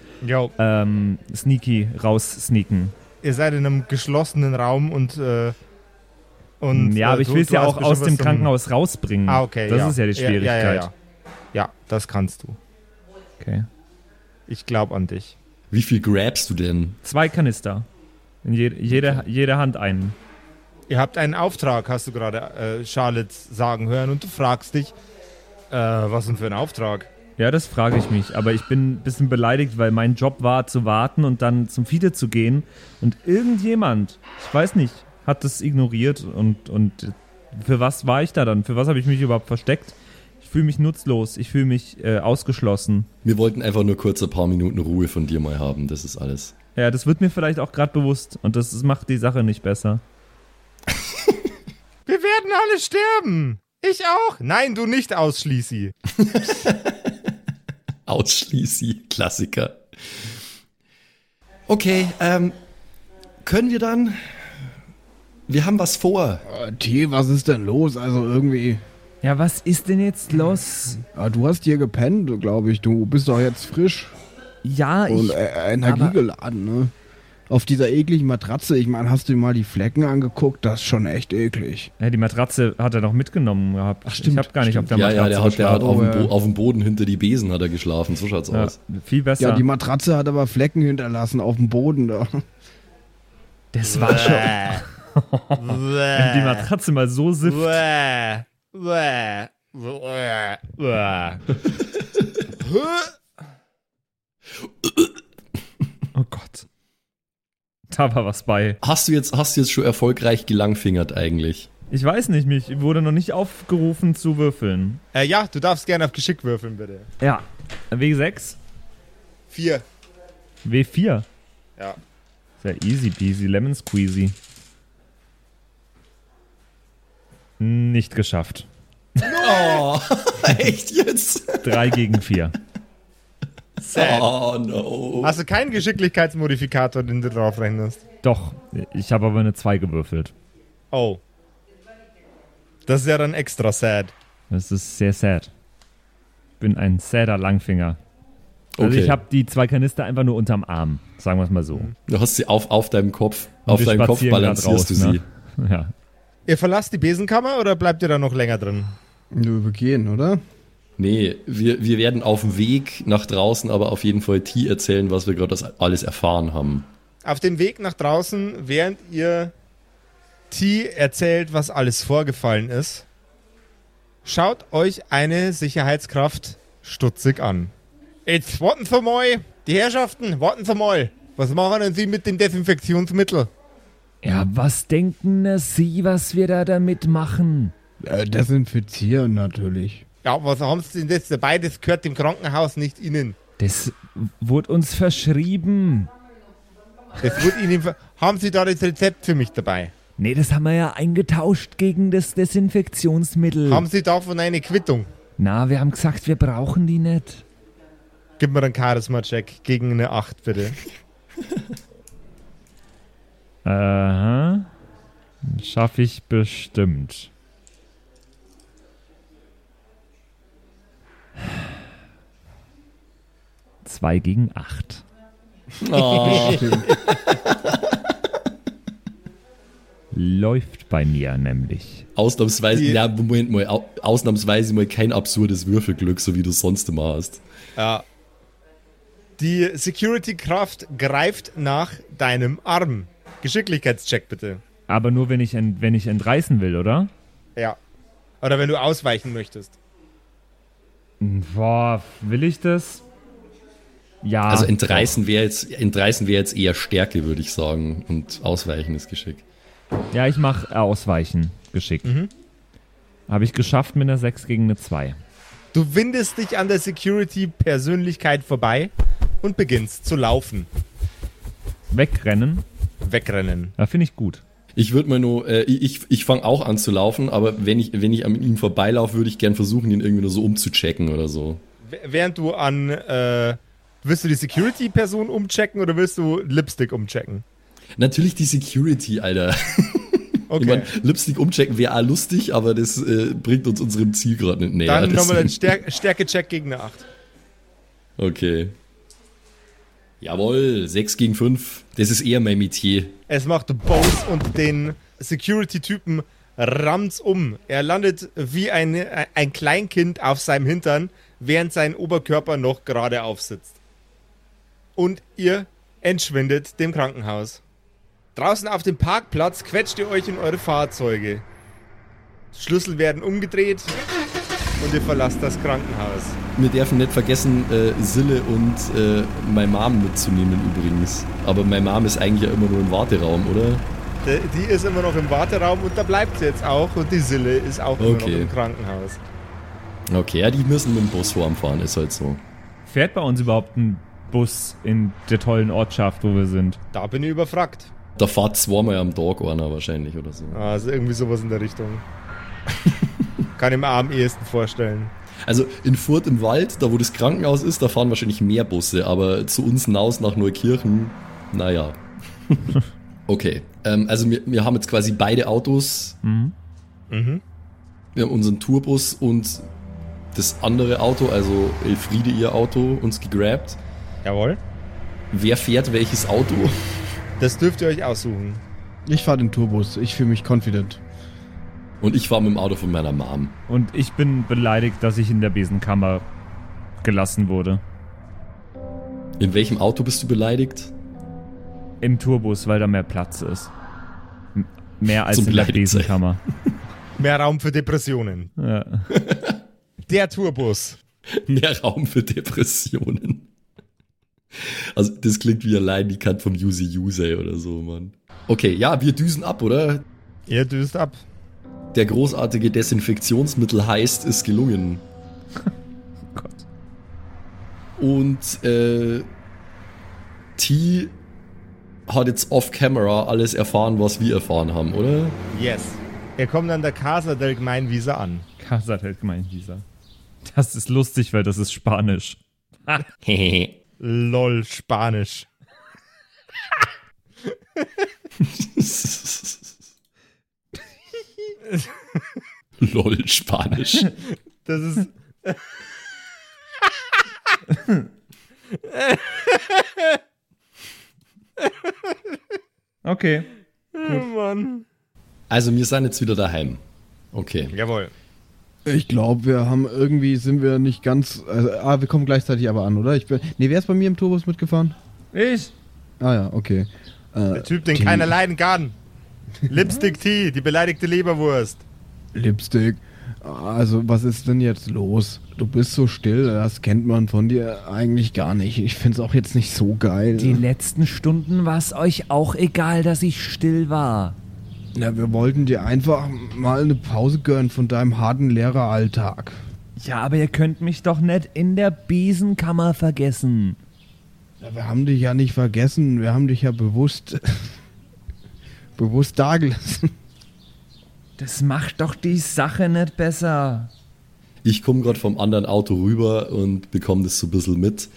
ähm, sneaky raussneaken. ihr seid in einem geschlossenen Raum und. Äh, und ja, äh, aber ich du- will es ja auch aus dem Krankenhaus rausbringen. Ah, okay. Das ja. ist ja die Ja, Schwierigkeit. Ja, ja, ja. ja, das kannst du. Okay. Ich glaube an dich. Wie viel grabst du denn? Zwei Kanister. In je, jede, jede Hand einen. Ihr habt einen Auftrag, hast du gerade äh, Charlotte sagen hören und du fragst dich, äh, was denn für ein Auftrag? Ja, das frage ich mich. Aber ich bin ein bisschen beleidigt, weil mein Job war zu warten und dann zum Fiete zu gehen. Und irgendjemand, ich weiß nicht, hat das ignoriert. Und, und für was war ich da dann? Für was habe ich mich überhaupt versteckt? Ich fühle mich nutzlos. Ich fühle mich äh, ausgeschlossen. Wir wollten einfach nur kurz ein paar Minuten Ruhe von dir mal haben, das ist alles. Ja, das wird mir vielleicht auch gerade bewusst. Und das, macht die Sache nicht besser. Wir werden alle sterben. Ich auch. Nein, du nicht ausschließi. *laughs* Ausschließi, Klassiker. Okay, ähm, können wir dann? Wir haben was vor. Äh, T, was ist denn los? Also irgendwie. Ja, was ist denn jetzt los? Ah, du hast hier gepennt, glaube ich. Du bist doch jetzt frisch Ja, und ich. äh, energiegeladen, ne? Auf dieser ekligen Matratze. Ich meine, hast du dir mal die Flecken angeguckt? Das ist schon echt eklig. Ja, die Matratze hat er noch mitgenommen gehabt. Ach, stimmt, ich habe gar nicht auf der Ja, Matratze ja, der hat, der hat auf, geschlafen. dem ja. Bo auf dem Boden hinter die Besen hat er geschlafen, so schaut's ja, aus. viel besser. Ja, die Matratze hat aber Flecken hinterlassen auf dem Boden da. das war schon. Wenn die Matratze mal so sifft. Bäh. Bäh. Bäh. Bäh. Oh Gott. *laughs* Da war was bei. Hast du jetzt, hast du jetzt schon erfolgreich gelangfingert eigentlich? Ich weiß nicht, mich wurde noch nicht aufgerufen zu würfeln. Äh, ja, du darfst gerne auf Geschick würfeln, bitte. Ja. W6, Vier. W4. Ja. Sehr easy peasy, lemon squeezy. Nicht geschafft. Oh, *laughs* echt jetzt? Drei gegen vier. Sad. Oh no. Hast du keinen Geschicklichkeitsmodifikator, den du drauf rechnest? Doch, ich habe aber eine 2 gewürfelt. Oh. Das ist ja dann extra sad. Das ist sehr sad. Ich bin ein sadder Langfinger. Also Okay. ich habe die zwei Kanister einfach nur unterm Arm, sagen wir es mal so. Du hast sie auf, auf deinem Kopf, Und auf deinem Kopf balancierst du raus, sie. ne? *laughs* Ja. Ihr verlasst die Besenkammer oder bleibt ihr da noch länger drin? Wir gehen, oder? Nee, wir, wir werden auf dem Weg nach draußen aber auf jeden Fall T erzählen, was wir gerade das alles erfahren haben. Auf dem Weg nach draußen, während ihr T erzählt, was alles vorgefallen ist, schaut euch eine Sicherheitskraft stutzig an. Jetzt warten Sie mal, die Herrschaften, warten Sie mal. Was machen denn Sie mit dem Desinfektionsmittel? Ja, was denken Sie, was wir da damit machen? Äh, desinfizieren natürlich. Ja, was haben Sie denn das dabei? Das gehört dem Krankenhaus nicht Ihnen. Das wurde uns verschrieben. Das wird Ihnen. ver- Haben Sie da das Rezept für mich dabei? Nee, das haben wir ja eingetauscht gegen das Desinfektionsmittel. Haben Sie davon eine Quittung? Na, wir haben gesagt, wir brauchen die nicht. Gib mir einen Charisma-Check gegen eine 8, bitte. *laughs* Aha. Schaffe ich bestimmt. Zwei gegen acht. Oh, *laughs* Läuft bei mir nämlich. ausnahmsweise, Die- ja, Moment mal, au- ausnahmsweise mal kein absurdes Würfelglück, so wie du es sonst immer hast. Ja. Die Security-Kraft greift nach deinem Arm. Geschicklichkeitscheck bitte. Aber nur, wenn ich, ent, wenn ich entreißen will, oder? Ja. Oder wenn du ausweichen möchtest. Boah, will ich das? Ja. Also entreißen wäre jetzt, entreißen wäre jetzt eher Stärke, würde ich sagen. Und Ausweichen ist Geschick. Ja, ich mache Ausweichen geschickt. Habe ich geschafft mit einer 6 gegen eine 2. Du windest dich an der Security-Persönlichkeit vorbei und beginnst zu laufen. Wegrennen, Wegrennen. da finde ich gut. Ich würde mal nur, äh, ich, ich fange auch an zu laufen, aber wenn ich, wenn ich an ihm vorbeilaufe, würde ich gern versuchen, ihn irgendwie nur so umzuchecken oder so. Während du an, äh, willst du die Security-Person umchecken oder willst du Lipstick umchecken? Natürlich die Security, Alter. *laughs* Okay. Ich mein, Lipstick umchecken wäre auch lustig, aber das äh, bringt uns unserem Ziel gerade nicht näher. Dann *laughs* nochmal einen Stär Stärke-Check gegen eine 8. Okay. Jawohl, 6 gegen 5. Das ist eher mein Metier. Es macht Bose und den Security-Typen rammt's um. Er landet wie ein, ein Kleinkind auf seinem Hintern, während sein Oberkörper noch gerade aufsitzt. Und ihr entschwindet dem Krankenhaus. Draußen auf dem Parkplatz quetscht ihr euch in eure Fahrzeuge. Schlüssel werden umgedreht und ihr verlasst das Krankenhaus. Wir dürfen nicht vergessen, äh, Sille und äh, meine Mom mitzunehmen übrigens. Aber meine Mom ist eigentlich ja immer nur im Warteraum, oder? Die, die ist immer noch im Warteraum und da bleibt sie jetzt auch. Und die Sille ist auch immer noch Okay. im Krankenhaus. Okay, ja, die müssen mit dem Bus vorfahren, ist halt so. Fährt bei uns überhaupt ein Bus in der tollen Ortschaft, wo wir sind? Da bin ich überfragt. Da fahrt zweimal am Tag einer wahrscheinlich oder so. Also irgendwie sowas in der Richtung. *laughs* Kann ich mir am ehesten vorstellen. Also in Furt im Wald, da wo das Krankenhaus ist, da fahren wahrscheinlich mehr Busse, aber zu uns hinaus nach Neukirchen, naja. *laughs* Okay, ähm, also wir, wir haben jetzt quasi beide Autos. Mhm. Mhm. Wir haben unseren Tourbus und das andere Auto, also Elfriede ihr Auto, uns gegrabt. Jawohl. Wer fährt welches Auto? Das dürft ihr euch aussuchen. Ich fahre den Tourbus. Ich fühle mich confident. Und ich fahre mit dem Auto von meiner Mom. Und ich bin beleidigt, dass ich in der Besenkammer gelassen wurde. In welchem Auto bist du beleidigt? Im Tourbus, weil da mehr Platz ist. M mehr als Zum in der. Besenkammer. *laughs* Mehr Raum für Depressionen. Ja. *laughs* Der Tourbus. Mehr Raum für Depressionen. Also, das klingt wie allein die Kant vom Use Use oder so, Mann. Okay, ja, wir düsen ab, oder? Ihr düst ab. Der großartige Desinfektionsmittel heißt, ist gelungen. *laughs* Gott. Und äh, T hat jetzt off-camera alles erfahren, was wir erfahren haben, oder? Yes. Ihr kommt an der Casa del Gemeinvisa an. Casa del Gemeinvisa. Das ist lustig, weil das ist Spanisch. *laughs* Lol, Spanisch. *laughs* *laughs* Lol, Spanisch. Das ist. *laughs* Okay. Oh Mann. Also, wir sind jetzt wieder daheim. Okay. Jawohl. Ich glaube, wir haben irgendwie, sind wir nicht ganz. Also, ah, wir kommen gleichzeitig aber an, oder? Ich bin, nee, wer ist bei mir im Tourbus mitgefahren? Ich? Ah ja, okay. Äh, Der Typ, den die keiner leiden kann. Lipstick Tea, die beleidigte Leberwurst. Lipstick. Also, was ist denn jetzt los? Du bist so still, das kennt man von dir eigentlich gar nicht. Ich find's auch jetzt nicht so geil. Die letzten Stunden war es euch auch egal, dass ich still war. Na, wir wollten dir einfach mal eine Pause gönnen von deinem harten Lehreralltag. Ja, aber ihr könnt mich doch nicht in der Besenkammer vergessen. Ja, wir haben dich ja nicht vergessen, wir haben dich ja bewusst bewusst dagelassen. Das macht doch die Sache nicht besser. Ich komme gerade vom anderen Auto rüber und bekomme das so ein bisschen mit.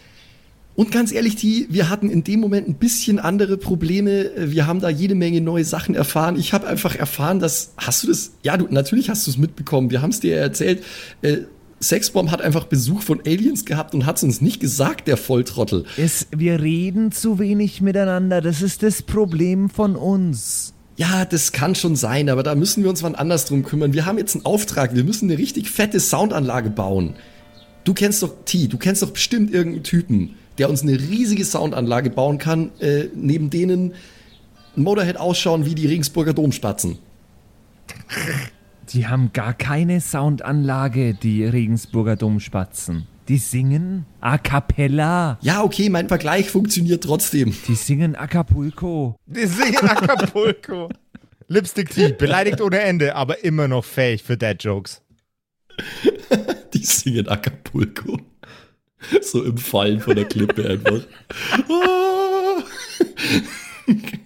Und ganz ehrlich, T, wir hatten in dem Moment ein bisschen andere Probleme. Wir haben da jede Menge neue Sachen erfahren. Ich habe einfach erfahren, dass. Hast du das? Ja, du, natürlich hast du es mitbekommen. Wir haben es dir ja erzählt. Äh, Sexbomb hat einfach Besuch von Aliens gehabt und hat es uns nicht gesagt, der Volltrottel. Es, wir reden zu wenig miteinander. Das ist das Problem von uns. Ja, das kann schon sein, aber da müssen wir uns wann anders drum kümmern. Wir haben jetzt einen Auftrag. Wir müssen eine richtig fette Soundanlage bauen. Du kennst doch T, du kennst doch bestimmt irgendeinen Typen, der uns eine riesige Soundanlage bauen kann, äh, neben denen Motorhead ausschauen wie die Regensburger Domspatzen. Die haben gar keine Soundanlage, die Regensburger Domspatzen. Die singen a cappella. Ja, okay, mein Vergleich funktioniert trotzdem. Die singen Acapulco. Die singen Acapulco. *laughs* Lipstick Tea, beleidigt ohne Ende, aber immer noch fähig für Dad Jokes. *laughs* Die singen Acapulco. So im Fallen von der Klippe einfach. *laughs*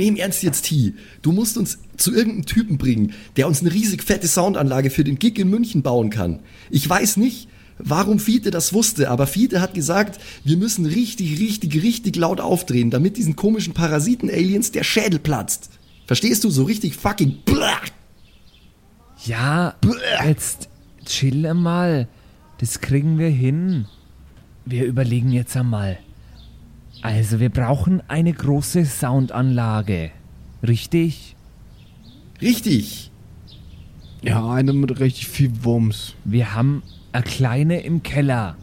Nee, im Ernst jetzt, T. Du musst uns zu irgendeinem Typen bringen, der uns eine riesig fette Soundanlage für den Gig in München bauen kann. Ich weiß nicht, warum Fiete das wusste, aber Fiete hat gesagt, wir müssen richtig, richtig, richtig laut aufdrehen, damit diesen komischen Parasiten-Aliens der Schädel platzt. Verstehst du? So richtig fucking. Blah. Ja, jetzt chill mal. Das kriegen wir hin. Wir überlegen jetzt einmal. Also, wir brauchen eine große Soundanlage. Richtig? Richtig. Ja, eine mit richtig viel Wumms. Wir haben eine kleine im Keller.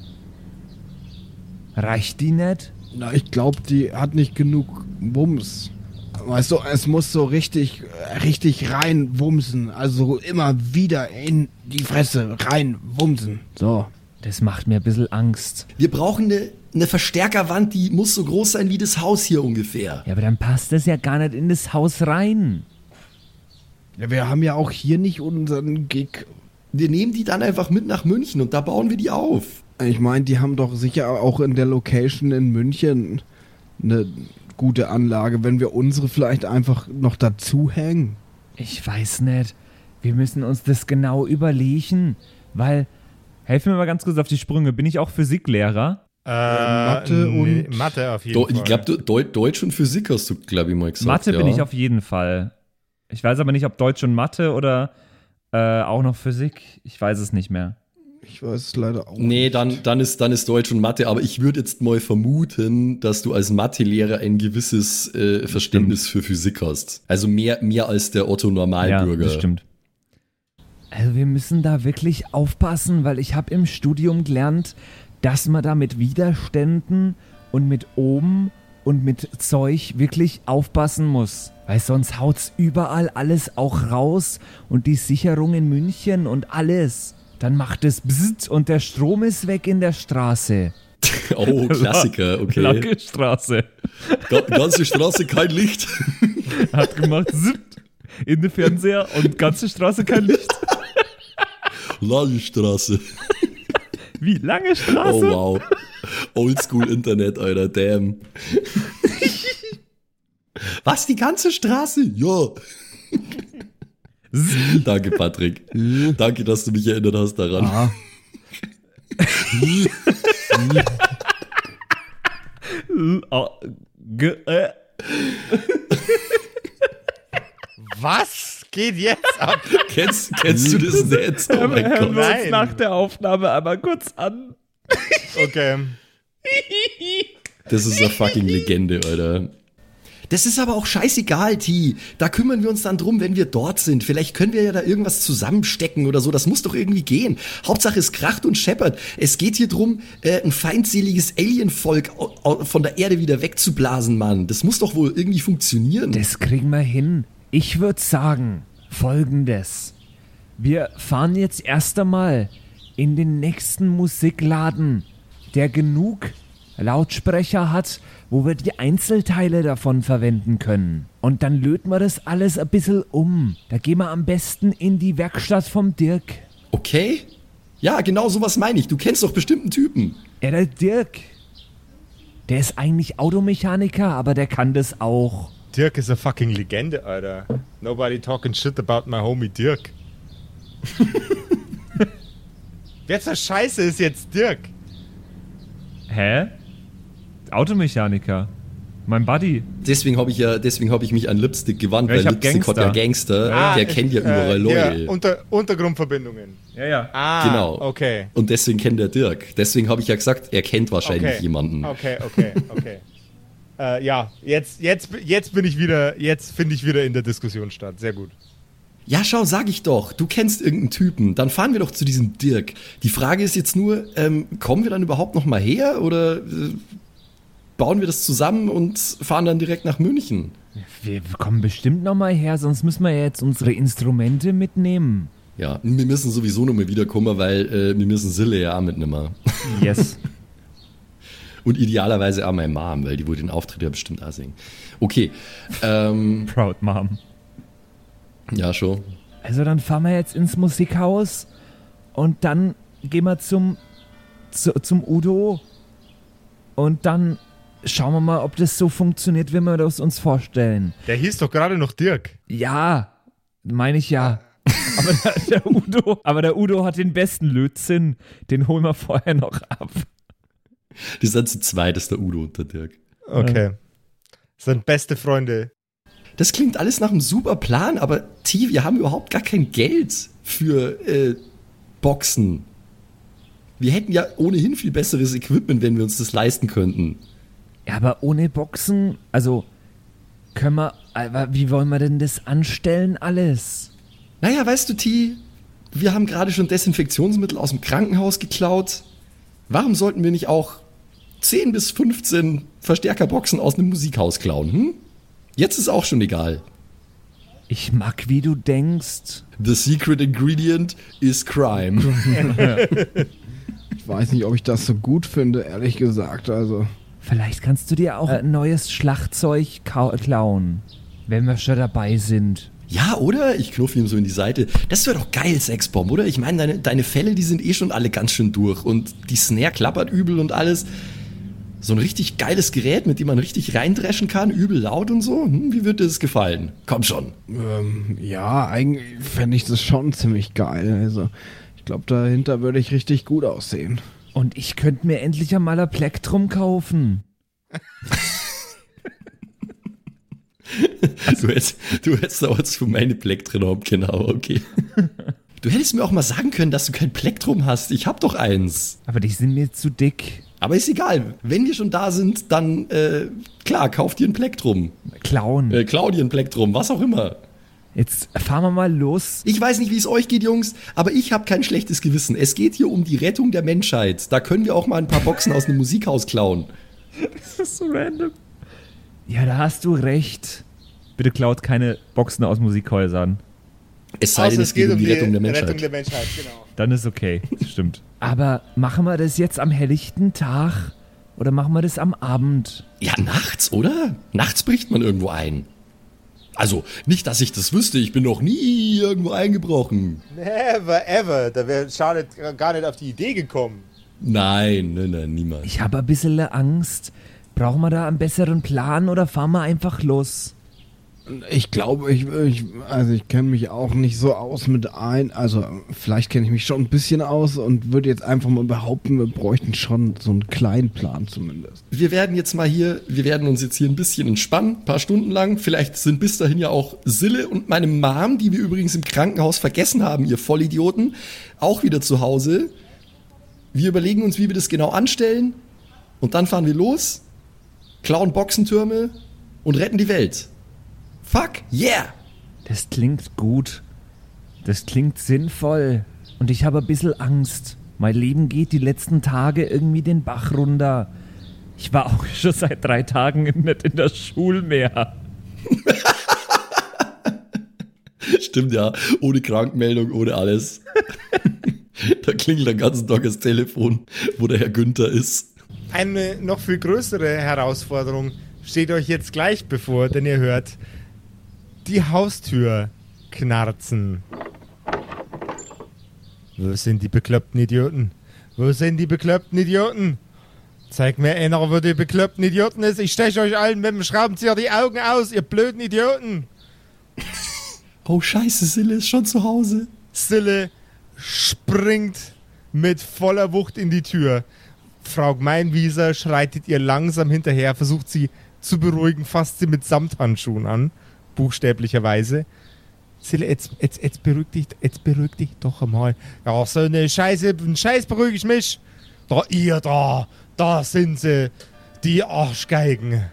Reicht die nicht? Na, ich glaube, die hat nicht genug Wumms. Weißt du, es muss so richtig, richtig rein wumsen. Also immer wieder in die Fresse rein wumsen. So. Das macht mir ein bisschen Angst. Wir brauchen eine, eine Verstärkerwand, die muss so groß sein wie das Haus hier ungefähr. Ja, aber dann passt das ja gar nicht in das Haus rein. Ja, wir haben ja auch hier nicht unseren Gig. Wir nehmen die dann einfach mit nach München und da bauen wir die auf. Ich meine, die haben doch sicher auch in der Location in München eine gute Anlage, wenn wir unsere vielleicht einfach noch dazu hängen. Ich weiß nicht. Wir müssen uns das genau überlegen, weil. Helf mir mal ganz kurz auf die Sprünge. Bin ich auch Physiklehrer? Äh, Mathe nee, und- Mathe auf jeden Do, Fall. ich glaube, Deu Deutsch und Physik hast du, glaube ich, mal gesagt. Mathe ja. bin ich auf jeden Fall. Ich weiß aber nicht, ob Deutsch und Mathe oder äh, auch noch Physik. Ich weiß es nicht mehr. Ich weiß es leider auch Nee, nicht. dann, dann, ist, dann ist Deutsch und Mathe, aber ich würde jetzt mal vermuten, dass du als Mathelehrer ein gewisses äh, Verständnis für Physik hast. Also mehr, mehr als der Otto Ja, Normalbürger. das stimmt. Also wir müssen da wirklich aufpassen, weil ich habe im Studium gelernt, dass man da mit Widerständen und mit oben und mit Zeug wirklich aufpassen muss. Weil sonst haut's überall alles auch raus und die Sicherung in München und alles. Dann macht es Bzzzt und der Strom ist weg in der Straße. *laughs* Oh, Klassiker, okay. Lange Straße. Ga ganze Straße kein Licht. *laughs* Hat gemacht Zip in den Fernseher und ganze Straße kein Licht. Lange Straße. *laughs* Wie lange Straße? Oh wow. Oldschool Internet, Alter, damn. Was, die ganze Straße? Ja. Danke, Patrick. Danke, dass du mich erinnert hast daran. Ah, Ah, äh. Was geht jetzt ab? *laughs* Kennst, kennst du das nicht? Oh mein Hören Gott. wir uns Nein. nach der Aufnahme einmal kurz an. Okay. Das ist eine fucking Legende, Alter. Das ist aber auch scheißegal, T. Da kümmern wir uns dann drum, wenn wir dort sind. Vielleicht können wir ja da irgendwas zusammenstecken oder so. Das muss doch irgendwie gehen. Hauptsache es kracht und scheppert. Es geht hier drum, äh, ein feindseliges Alienvolk von der Erde wieder wegzublasen, Mann. Das muss doch wohl irgendwie funktionieren. Das kriegen wir hin. Ich würde sagen, folgendes. Wir fahren jetzt erst einmal in den nächsten Musikladen, der genug Lautsprecher hat, wo wir die Einzelteile davon verwenden können. Und dann löten wir das alles ein bisschen um. Da gehen wir am besten in die Werkstatt vom Dirk. Okay? Ja, genau sowas meine ich. Du kennst doch bestimmten Typen. Ja, der Dirk. Der ist eigentlich Automechaniker, aber der kann das auch. Dirk ist eine fucking Legende, Alter. Nobody talking shit about my homie Dirk. *laughs* Wer zur Scheiße ist jetzt Dirk? Hä? Automechaniker. Mein Buddy. Deswegen habe ich ja, deswegen habe ich mich an Lipstick gewandt, Ja, ich weil Lipstick hat ja Gangster. Ah, der kennt ja äh, überall Leute. Ja, unter, Untergrundverbindungen. Ja, ja. Ah, Genau. okay. Und deswegen kennt der Dirk. Deswegen habe ich ja gesagt, er kennt wahrscheinlich okay. jemanden. Okay, okay, okay. Äh, ja, jetzt, jetzt, jetzt bin ich wieder, jetzt finde ich wieder in der Diskussion statt. Sehr gut. Ja, schau, sag ich doch. Du kennst irgendeinen Typen. Dann fahren wir doch zu diesem Dirk. Die Frage ist jetzt nur, ähm, kommen wir dann überhaupt noch mal her oder? Äh, bauen wir das zusammen und fahren dann direkt nach München. Wir kommen bestimmt noch mal her, sonst müssen wir ja jetzt unsere Instrumente mitnehmen. Ja, wir müssen sowieso noch mal wiederkommen, weil äh, wir müssen Sille ja auch mitnehmen. Yes. *laughs* Und idealerweise auch meine Mom, weil die wohl den Auftritt ja bestimmt auch singen. Okay, ähm, *laughs* Proud Mom. ja schon. Also dann fahren wir jetzt ins Musikhaus und dann gehen wir zum, zu, zum Udo und dann schauen wir mal, ob das so funktioniert, wie wir das uns vorstellen. Der hieß doch gerade noch Dirk. Ja, meine ich ja. Aber der, *laughs* der Udo, aber der Udo hat den besten Lötzinn. Den holen wir vorher noch ab. *laughs* Die sind zu zweit, ist der Udo und der Dirk. Okay. Sind beste Freunde. Das klingt alles nach einem super Plan, aber T, wir haben überhaupt gar kein Geld für äh, Boxen. Wir hätten ja ohnehin viel besseres Equipment, wenn wir uns das leisten könnten. Ja, aber ohne Boxen, also können wir, aber wie wollen wir denn das anstellen alles? Naja, weißt du, T, wir haben gerade schon Desinfektionsmittel aus dem Krankenhaus geklaut. Warum sollten wir nicht auch 10 bis 15 Verstärkerboxen aus einem Musikhaus klauen, hm? Jetzt ist auch schon egal. Ich mag, wie du denkst. The secret ingredient is crime. *laughs* Ich weiß nicht, ob ich das so gut finde, ehrlich gesagt. Also, Vielleicht kannst du dir auch ein neues Schlagzeug klauen, wenn wir schon dabei sind. Ja, oder? Ich knuffe ihm so in die Seite. Das wäre doch geil, Sexbomb, oder? Ich meine, deine, deine Fälle, die sind eh schon alle ganz schön durch. Und die Snare klappert übel und alles. So ein richtig geiles Gerät, mit dem man richtig reindreschen kann, übel laut und so. Hm, wie wird dir das gefallen? Komm schon. ähm, ja, eigentlich fände ich das schon ziemlich geil. Also, ich glaube, dahinter würde ich richtig gut aussehen. Und ich könnte mir endlich einmal ein Plektrum kaufen. *laughs* Du hättest, du hättest auch für meine haben, genau, okay. *laughs* Du hättest mir auch mal sagen können, dass du kein Plektrum hast. Ich hab doch eins. Aber die sind mir zu dick. Aber ist egal. Wenn wir schon da sind, dann, äh, klar, kauf dir ein Plektrum. Klauen. Äh, klau dir ein Plektrum, was auch immer. Jetzt fahren wir mal los. Ich weiß nicht, wie es euch geht, Jungs, aber ich habe kein schlechtes Gewissen. Es geht hier um die Rettung der Menschheit. Da können wir auch mal ein paar Boxen aus einem Musikhaus klauen. Das ist so random. Ja, da hast du recht. Bitte klaut keine Boxen aus Musikhäusern. Es sei denn, es geht um die Rettung der Menschheit. Rettung der Menschheit, genau. Dann ist okay. Das stimmt. Aber machen wir das jetzt am helllichten Tag oder machen wir das am Abend? Ja, nachts, oder? Nachts bricht man irgendwo ein. Also, nicht, dass ich das wüsste. Ich bin noch nie irgendwo eingebrochen. Never ever. Da wäre Charlotte gar nicht auf die Idee gekommen. Nein, nein, nein, niemals. Ich habe ein bisschen Angst. Brauchen wir da einen besseren Plan oder fahren wir einfach los? Ich glaube, ich, ich also ich kenne mich auch nicht so aus mit ein, also vielleicht kenne ich mich schon ein bisschen aus und würde jetzt einfach mal behaupten, wir bräuchten schon so einen kleinen Plan zumindest. Wir werden jetzt mal hier, wir werden uns jetzt hier ein bisschen entspannen, ein paar Stunden lang. Vielleicht sind bis dahin ja auch Sille und meine Mom, die wir übrigens im Krankenhaus vergessen haben, ihr Vollidioten, auch wieder zu Hause. Wir überlegen uns, wie wir das genau anstellen und dann fahren wir los, klauen Boxentürme und retten die Welt. Fuck, yeah! Das klingt gut. Das klingt sinnvoll. Und ich habe ein bisschen Angst. Mein Leben geht die letzten Tage irgendwie den Bach runter. Ich war auch schon seit drei Tagen nicht in der Schule mehr. *laughs* Stimmt ja, ohne Krankmeldung, ohne alles. *laughs* da klingelt den ganzen Tag das Telefon, wo der Herr Günther ist. Eine noch viel größere Herausforderung steht euch jetzt gleich bevor, denn ihr hört die Haustür knarzen. Wo sind die bekloppten Idioten? Wo sind die bekloppten Idioten? Zeig mir einer, wo die bekloppten Idioten ist. Ich steche euch allen mit dem Schraubenzieher die Augen aus, ihr blöden Idioten. *laughs* Oh scheiße, Sille ist schon zu Hause. Sille springt mit voller Wucht in die Tür. Frau Gmeinwieser schreitet ihr langsam hinterher, versucht sie zu beruhigen, fasst sie mit Samthandschuhen an, buchstäblicherweise. Sille, jetzt, jetzt, jetzt beruhig dich, jetzt beruhig dich doch einmal. Ja, so eine Scheiße, einen Scheiß beruhige ich mich. Da, ihr da, da sind sie, die Arschgeigen.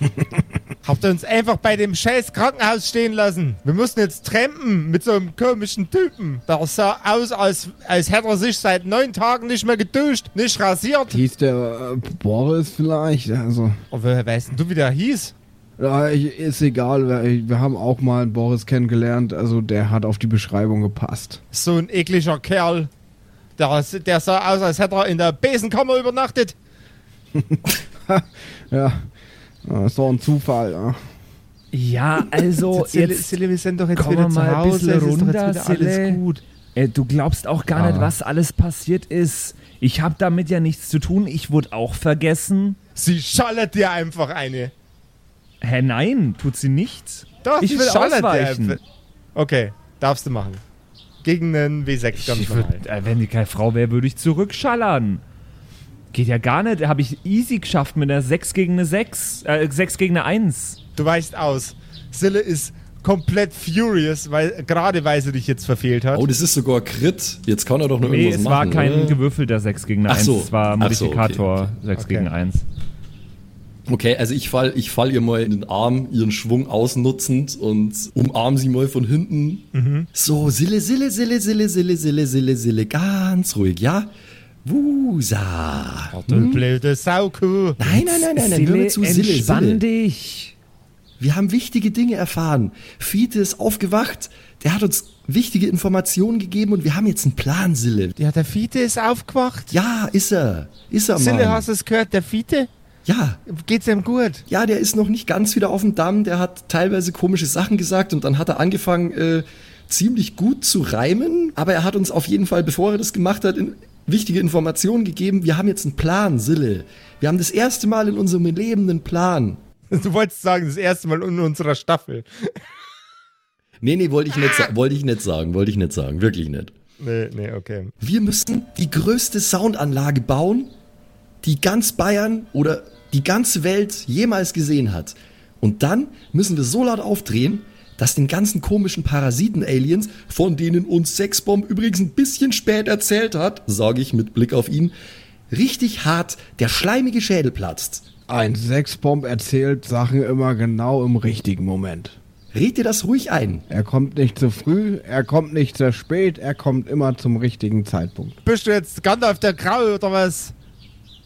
*laughs* Habt ihr uns einfach bei dem scheiß Krankenhaus stehen lassen? Wir mussten jetzt trampen mit so einem komischen Typen. Der sah aus, als, als hätte er sich seit neun Tagen nicht mehr geduscht, nicht rasiert. Hieß der äh, Boris vielleicht? Also, Und woher weißt denn du, wie der hieß? Ja, ich, ist egal. Wir, wir haben auch mal einen Boris kennengelernt. Also, der hat auf die Beschreibung gepasst. So ein ekliger Kerl. Der, der sah aus, als hätte er in der Besenkammer übernachtet. *laughs* Ja, das ist doch ein Zufall. Ja. Ja, also *laughs* Silly, jetzt Silly, wir sind doch jetzt kommen wieder wir zu mal ein Hause. bisschen es ist doch runter, jetzt wieder alles gut. Äh, du glaubst auch gar nicht, Ah. was alles passiert ist. Ich habe damit ja nichts zu tun. Ich wurde auch vergessen. Sie schallert dir einfach eine. Hä, nein, tut sie nicht. Doch, Ich will ausweichen. einfach. Okay, darfst du machen. Gegen einen W6 ganz Ich normal. würd, äh, wenn die keine Frau wäre, würde ich zurückschallern. Geht ja gar nicht. Habe ich easy geschafft mit einer 6 gegen eine 6. Äh, 6 gegen eine 1. Du weichst aus. Sille ist komplett furious, weil gerade weil sie dich jetzt verfehlt hat. Oh, das ist sogar Crit. Jetzt kann er doch noch Nee, irgendwas es machen. war kein oder? gewürfelter 6 gegen eine Ach 1. so. Es war Ach so, okay, Modifikator okay. 6 Okay. gegen 1. Okay, also ich fall, ich fall ihr mal in den Arm, ihren Schwung ausnutzend und umarm sie mal von hinten. Mhm. So, Sille, Sille, Sille, Sille, Sille, Sille, Sille, Sille, ganz ruhig, ja? Wusa. Du blöde Saukuh. Nein, nein, nein, nein, nein, hör Sille, mir zu, Sille, entspann Sille. dich. Wir haben wichtige Dinge erfahren. Fiete ist aufgewacht, der hat uns wichtige Informationen gegeben und wir haben jetzt einen Plan, Sille. Ja, der Fiete ist aufgewacht. Ja, ist er. Ist er, Sille, Mann. hast du es gehört? Der Fiete? Ja, Geht's ihm gut? ja, der ist noch nicht ganz wieder auf dem Damm. Der hat teilweise komische Sachen gesagt und dann hat er angefangen, äh, ziemlich gut zu reimen. Aber er hat uns auf jeden Fall, bevor er das gemacht hat, in, wichtige Informationen gegeben. Wir haben jetzt einen Plan, Sille. Wir haben das erste Mal in unserem Leben einen Plan. Du wolltest sagen, das erste Mal in unserer Staffel. Nee, nee, wollte ich nicht, wollte ich nicht sagen, wollte ich nicht sagen, wirklich nicht. Nee, nee, okay. Wir müssen die größte Soundanlage bauen, die ganz Bayern oder die ganze Welt jemals gesehen hat. Und dann müssen wir so laut aufdrehen, dass den ganzen komischen Parasiten-Aliens, von denen uns Sexbomb übrigens ein bisschen spät erzählt hat, sage ich mit Blick auf ihn, richtig hart der schleimige Schädel platzt. Ein Sexbomb erzählt Sachen immer genau im richtigen Moment. Red dir das ruhig ein. Er kommt nicht zu früh, er kommt nicht zu spät, er kommt immer zum richtigen Zeitpunkt. Bist du jetzt Gandalf der Grau oder was?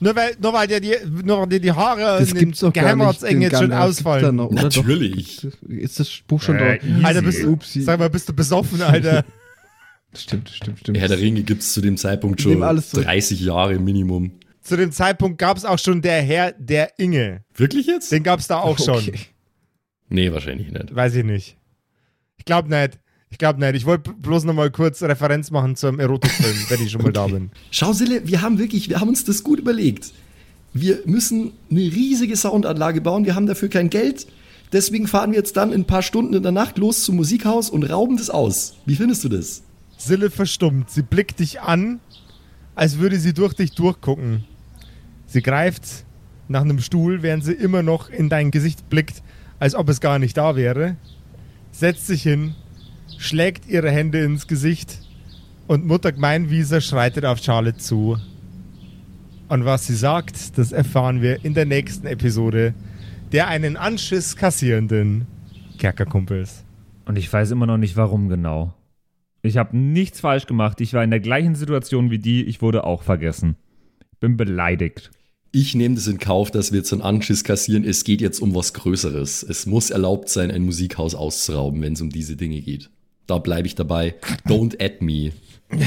Nur weil, nur weil dir die, nur weil dir die Haare Das in den gibt's doch gar nicht. Jetzt schon da ausfallen. noch, oder? Natürlich. Doch, ist das Buch schon Äh, drauf? Alter, bist du, Upsi. sag mal, bist du besoffen, Alter? *laughs* Stimmt, stimmt, stimmt. Herr der Ringe gibt's zu dem Zeitpunkt schon Nimm alles zurück. 30 Jahre Minimum. Zu dem Zeitpunkt gab es auch schon der Herr der Inge. Wirklich jetzt? Den gab es da auch schon. Okay. Nee, wahrscheinlich nicht. Weiß ich nicht. Ich glaube nicht. Ich glaube nicht. Ich wollte bloß noch mal kurz Referenz machen zum Erotikfilm, *laughs* wenn ich schon mal da bin. Schau, Sille, wir haben wirklich, wir haben uns das gut überlegt. Wir müssen eine riesige Soundanlage bauen, wir haben dafür kein Geld. Deswegen fahren wir jetzt dann in ein paar Stunden in der Nacht los zum Musikhaus und rauben das aus. Wie findest du das? Sille verstummt. Sie blickt dich an, als würde sie durch dich durchgucken. Sie greift nach einem Stuhl, während sie immer noch in dein Gesicht blickt, als ob es gar nicht da wäre. Setzt sich hin, schlägt ihre Hände ins Gesicht und Mutter Gemeinwieser schreitet auf Charlotte zu. Und was sie sagt, das erfahren wir in der nächsten Episode der einen Anschiss kassierenden Kerkerkumpels. Und ich weiß immer noch nicht, warum genau. Ich habe nichts falsch gemacht. Ich war in der gleichen Situation wie die. Ich wurde auch vergessen. Bin beleidigt. Ich nehme das in Kauf, dass wir jetzt einen Anschiss kassieren. Es geht jetzt um was Größeres. Es muss erlaubt sein, ein Musikhaus auszurauben, wenn es um diese Dinge geht. Da bleibe ich dabei. Don't add me. *laughs*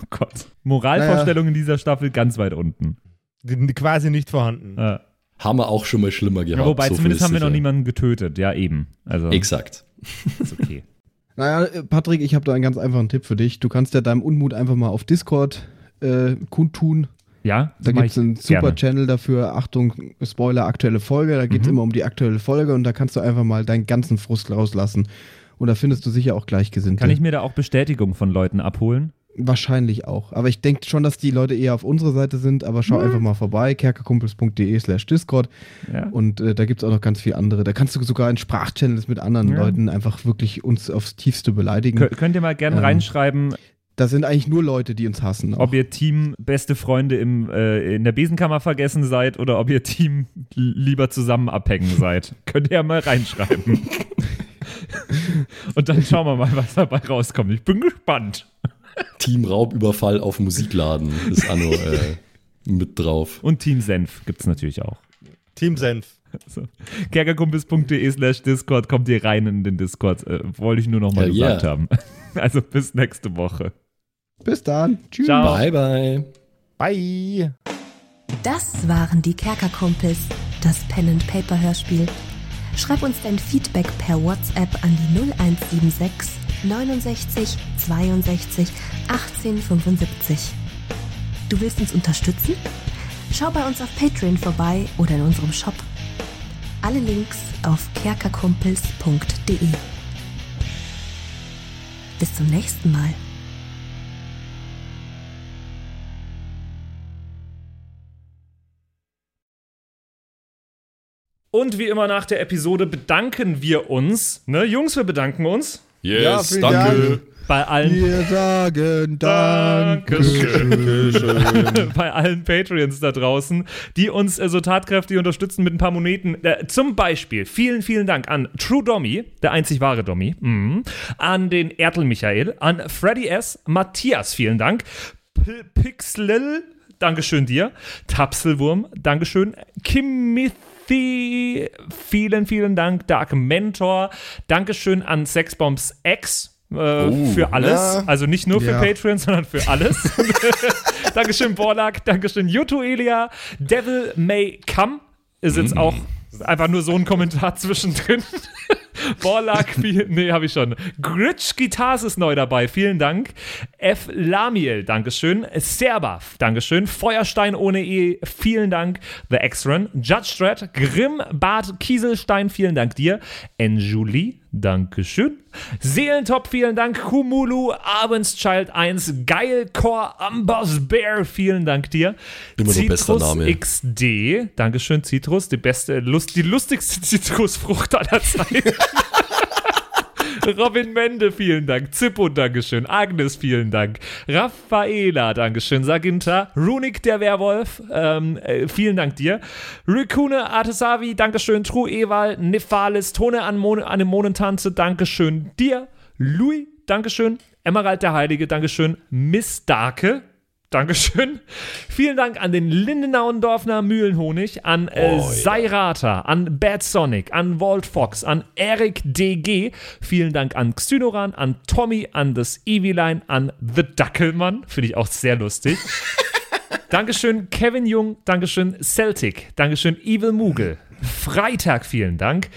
Oh Gott. Moralvorstellung in dieser Staffel ganz weit unten. Die- Quasi nicht vorhanden. Äh, Haben wir auch schon mal schlimmer gehabt. ja, wobei, so zumindest haben wir noch niemanden getötet. Ja, eben. Also, Exakt. ist okay. *laughs* Naja, Patrick, ich habe da einen ganz einfachen Tipp für dich. Du kannst ja deinem Unmut einfach mal auf Discord äh, kundtun. Ja, Da gibt es einen super gerne. Channel dafür. Achtung, Spoiler, aktuelle Folge. Da geht es Mhm. immer um die aktuelle Folge und da kannst du einfach mal deinen ganzen Frust rauslassen. Und da findest du sicher auch Gleichgesinnte. Kann ich mir da auch Bestätigung von Leuten abholen? Wahrscheinlich auch. Aber ich denke schon, dass die Leute eher auf unserer Seite sind. Aber schau einfach mal vorbei, kerkerkumpels.de slash Discord. Ja. Und äh, da gibt es auch noch ganz viele andere. Da kannst du sogar in Sprachchannels mit anderen Ja. Leuten einfach wirklich uns aufs Tiefste beleidigen. Kö- könnt ihr mal gerne Ähm, reinschreiben, Das sind eigentlich nur Leute, die uns hassen. Ob ihr Team beste Freunde im, äh, in der Besenkammer vergessen seid oder ob ihr Team lieber zusammen abhängen seid. *laughs* Könnt ihr ja mal reinschreiben. Und dann schauen wir mal, was dabei rauskommt. Ich bin gespannt. Team Raubüberfall auf Musikladen ist Anno äh, mit drauf. Und Team Senf gibt es natürlich auch. Team Senf. So. Kerkerkumpels.de slash Discord kommt ihr rein in den Discord. Äh, wollte ich nur noch mal Hell gesagt yeah. haben. *laughs* Also bis nächste Woche. Bis dann. Tschüss. Ciao. Bye, bye. Bye. Das waren die Kerkerkumpels, das Pen and Paper Hörspiel. Schreib uns dein Feedback per WhatsApp an die 0176 69 62 18 75. Du willst uns unterstützen? Schau bei uns auf Patreon vorbei oder in unserem Shop. Alle Links auf kerkerkumpels.de. Bis zum nächsten Mal. Und wie immer nach der Episode bedanken wir uns. Ne, Jungs, wir bedanken uns. Yes, Ja, danke. Bei allen Wir sagen Dankeschön. *laughs* bei allen Patreons da draußen, die uns äh, so tatkräftig unterstützen mit ein paar Moneten. Äh, zum Beispiel vielen, vielen Dank an True Dommy, der einzig wahre Dommy, mhm. an den Ertel Michael, an Freddy S., Matthias, vielen Dank, P Pixlil, Dankeschön dir, Tapselwurm, Dankeschön, Kimithy, vielen, vielen Dank, Dark Mentor, Dankeschön an Sexbombs X, äh, für alles. ja. Also nicht nur für Ja. Patreon, sondern für alles. *laughs* *laughs* Dankeschön, Borlak. Dankeschön, Yuto Elia. Devil May Come ist jetzt auch einfach nur so ein Kommentar *laughs* zwischendrin. *laughs* Borlak, nee, habe ich schon. Gritsch Guitars ist neu dabei, vielen Dank. F. Lamiel, Dankeschön. Serbaf, Dankeschön. Feuerstein ohne E, vielen Dank. The X-Run, Judge Dredd, Grimm, Bart Kieselstein, vielen Dank dir. Enjulie, Dankeschön. Seelentop, vielen Dank. Kumulu, Abendschild 1, Geilcore, Amboss Bear, vielen Dank dir. Immer noch bester Citrus Name. XD, Dankeschön, Citrus, die beste, Lust, die lustigste *laughs* Zitrusfrucht aller Zeiten. Robin Mende, vielen Dank. Zippo, Dankeschön. Agnes, vielen Dank. Raffaela, Dankeschön. Saginta. Runik, der Werwolf, ähm, äh, vielen Dank dir. Rikune, Artesavi, Dankeschön. True Ewal, Nephalis, Tone an, an Monentanze, Dankeschön dir. Louis, Dankeschön. Emerald der Heilige, Dankeschön. Miss Darke, Dankeschön. Vielen Dank an den Lindenauendorfner Mühlenhonig, an äh, Seirata, an Bad Sonic, an Walt Fox, an Eric DG. Vielen Dank an Xynoran, an Tommy, an das Eviline, an The Dackelmann. Finde ich auch sehr lustig. *laughs* Dankeschön, Kevin Jung. Dankeschön, Celtic. Dankeschön, Evil Moogle. Freitag, vielen Dank.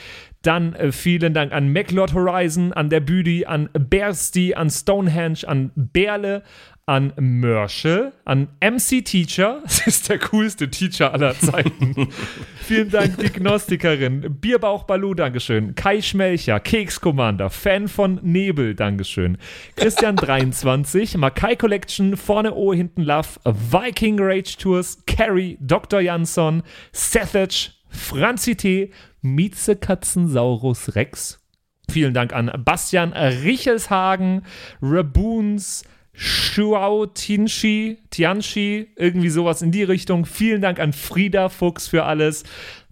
Dann äh, vielen Dank an MacLord Horizon, an der Büdi, an Bersty, an Stonehenge, an Berle, an Mörschel, an MC Teacher. *laughs* Das ist der coolste Teacher aller Zeiten. *laughs* vielen Dank, die Gnostikerin. Bierbauch Balu, Dankeschön. Kai Schmelcher, Keks Commander, Fan von Nebel, Dankeschön. Christian *laughs* 23, Makai Collection, vorne O, hinten Love, Viking Rage Tours, Carrie, Dr. Jansson, Sethage, Franzi T., Mieze Katzensaurus Rex. Vielen Dank an Bastian Richelshagen, Raboons, Shuao Tianchi, Tianchi, irgendwie sowas in die Richtung. Vielen Dank an Frieda Fuchs für alles.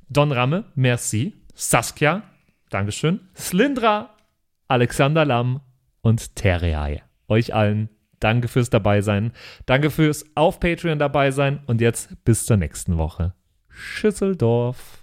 Don Ramme, merci. Saskia, Dankeschön. Slindra, Alexander Lamm und Terreae. Euch allen danke fürs Dabeisein. Danke fürs auf Patreon dabei sein. Und jetzt bis zur nächsten Woche. Schüsseldorf.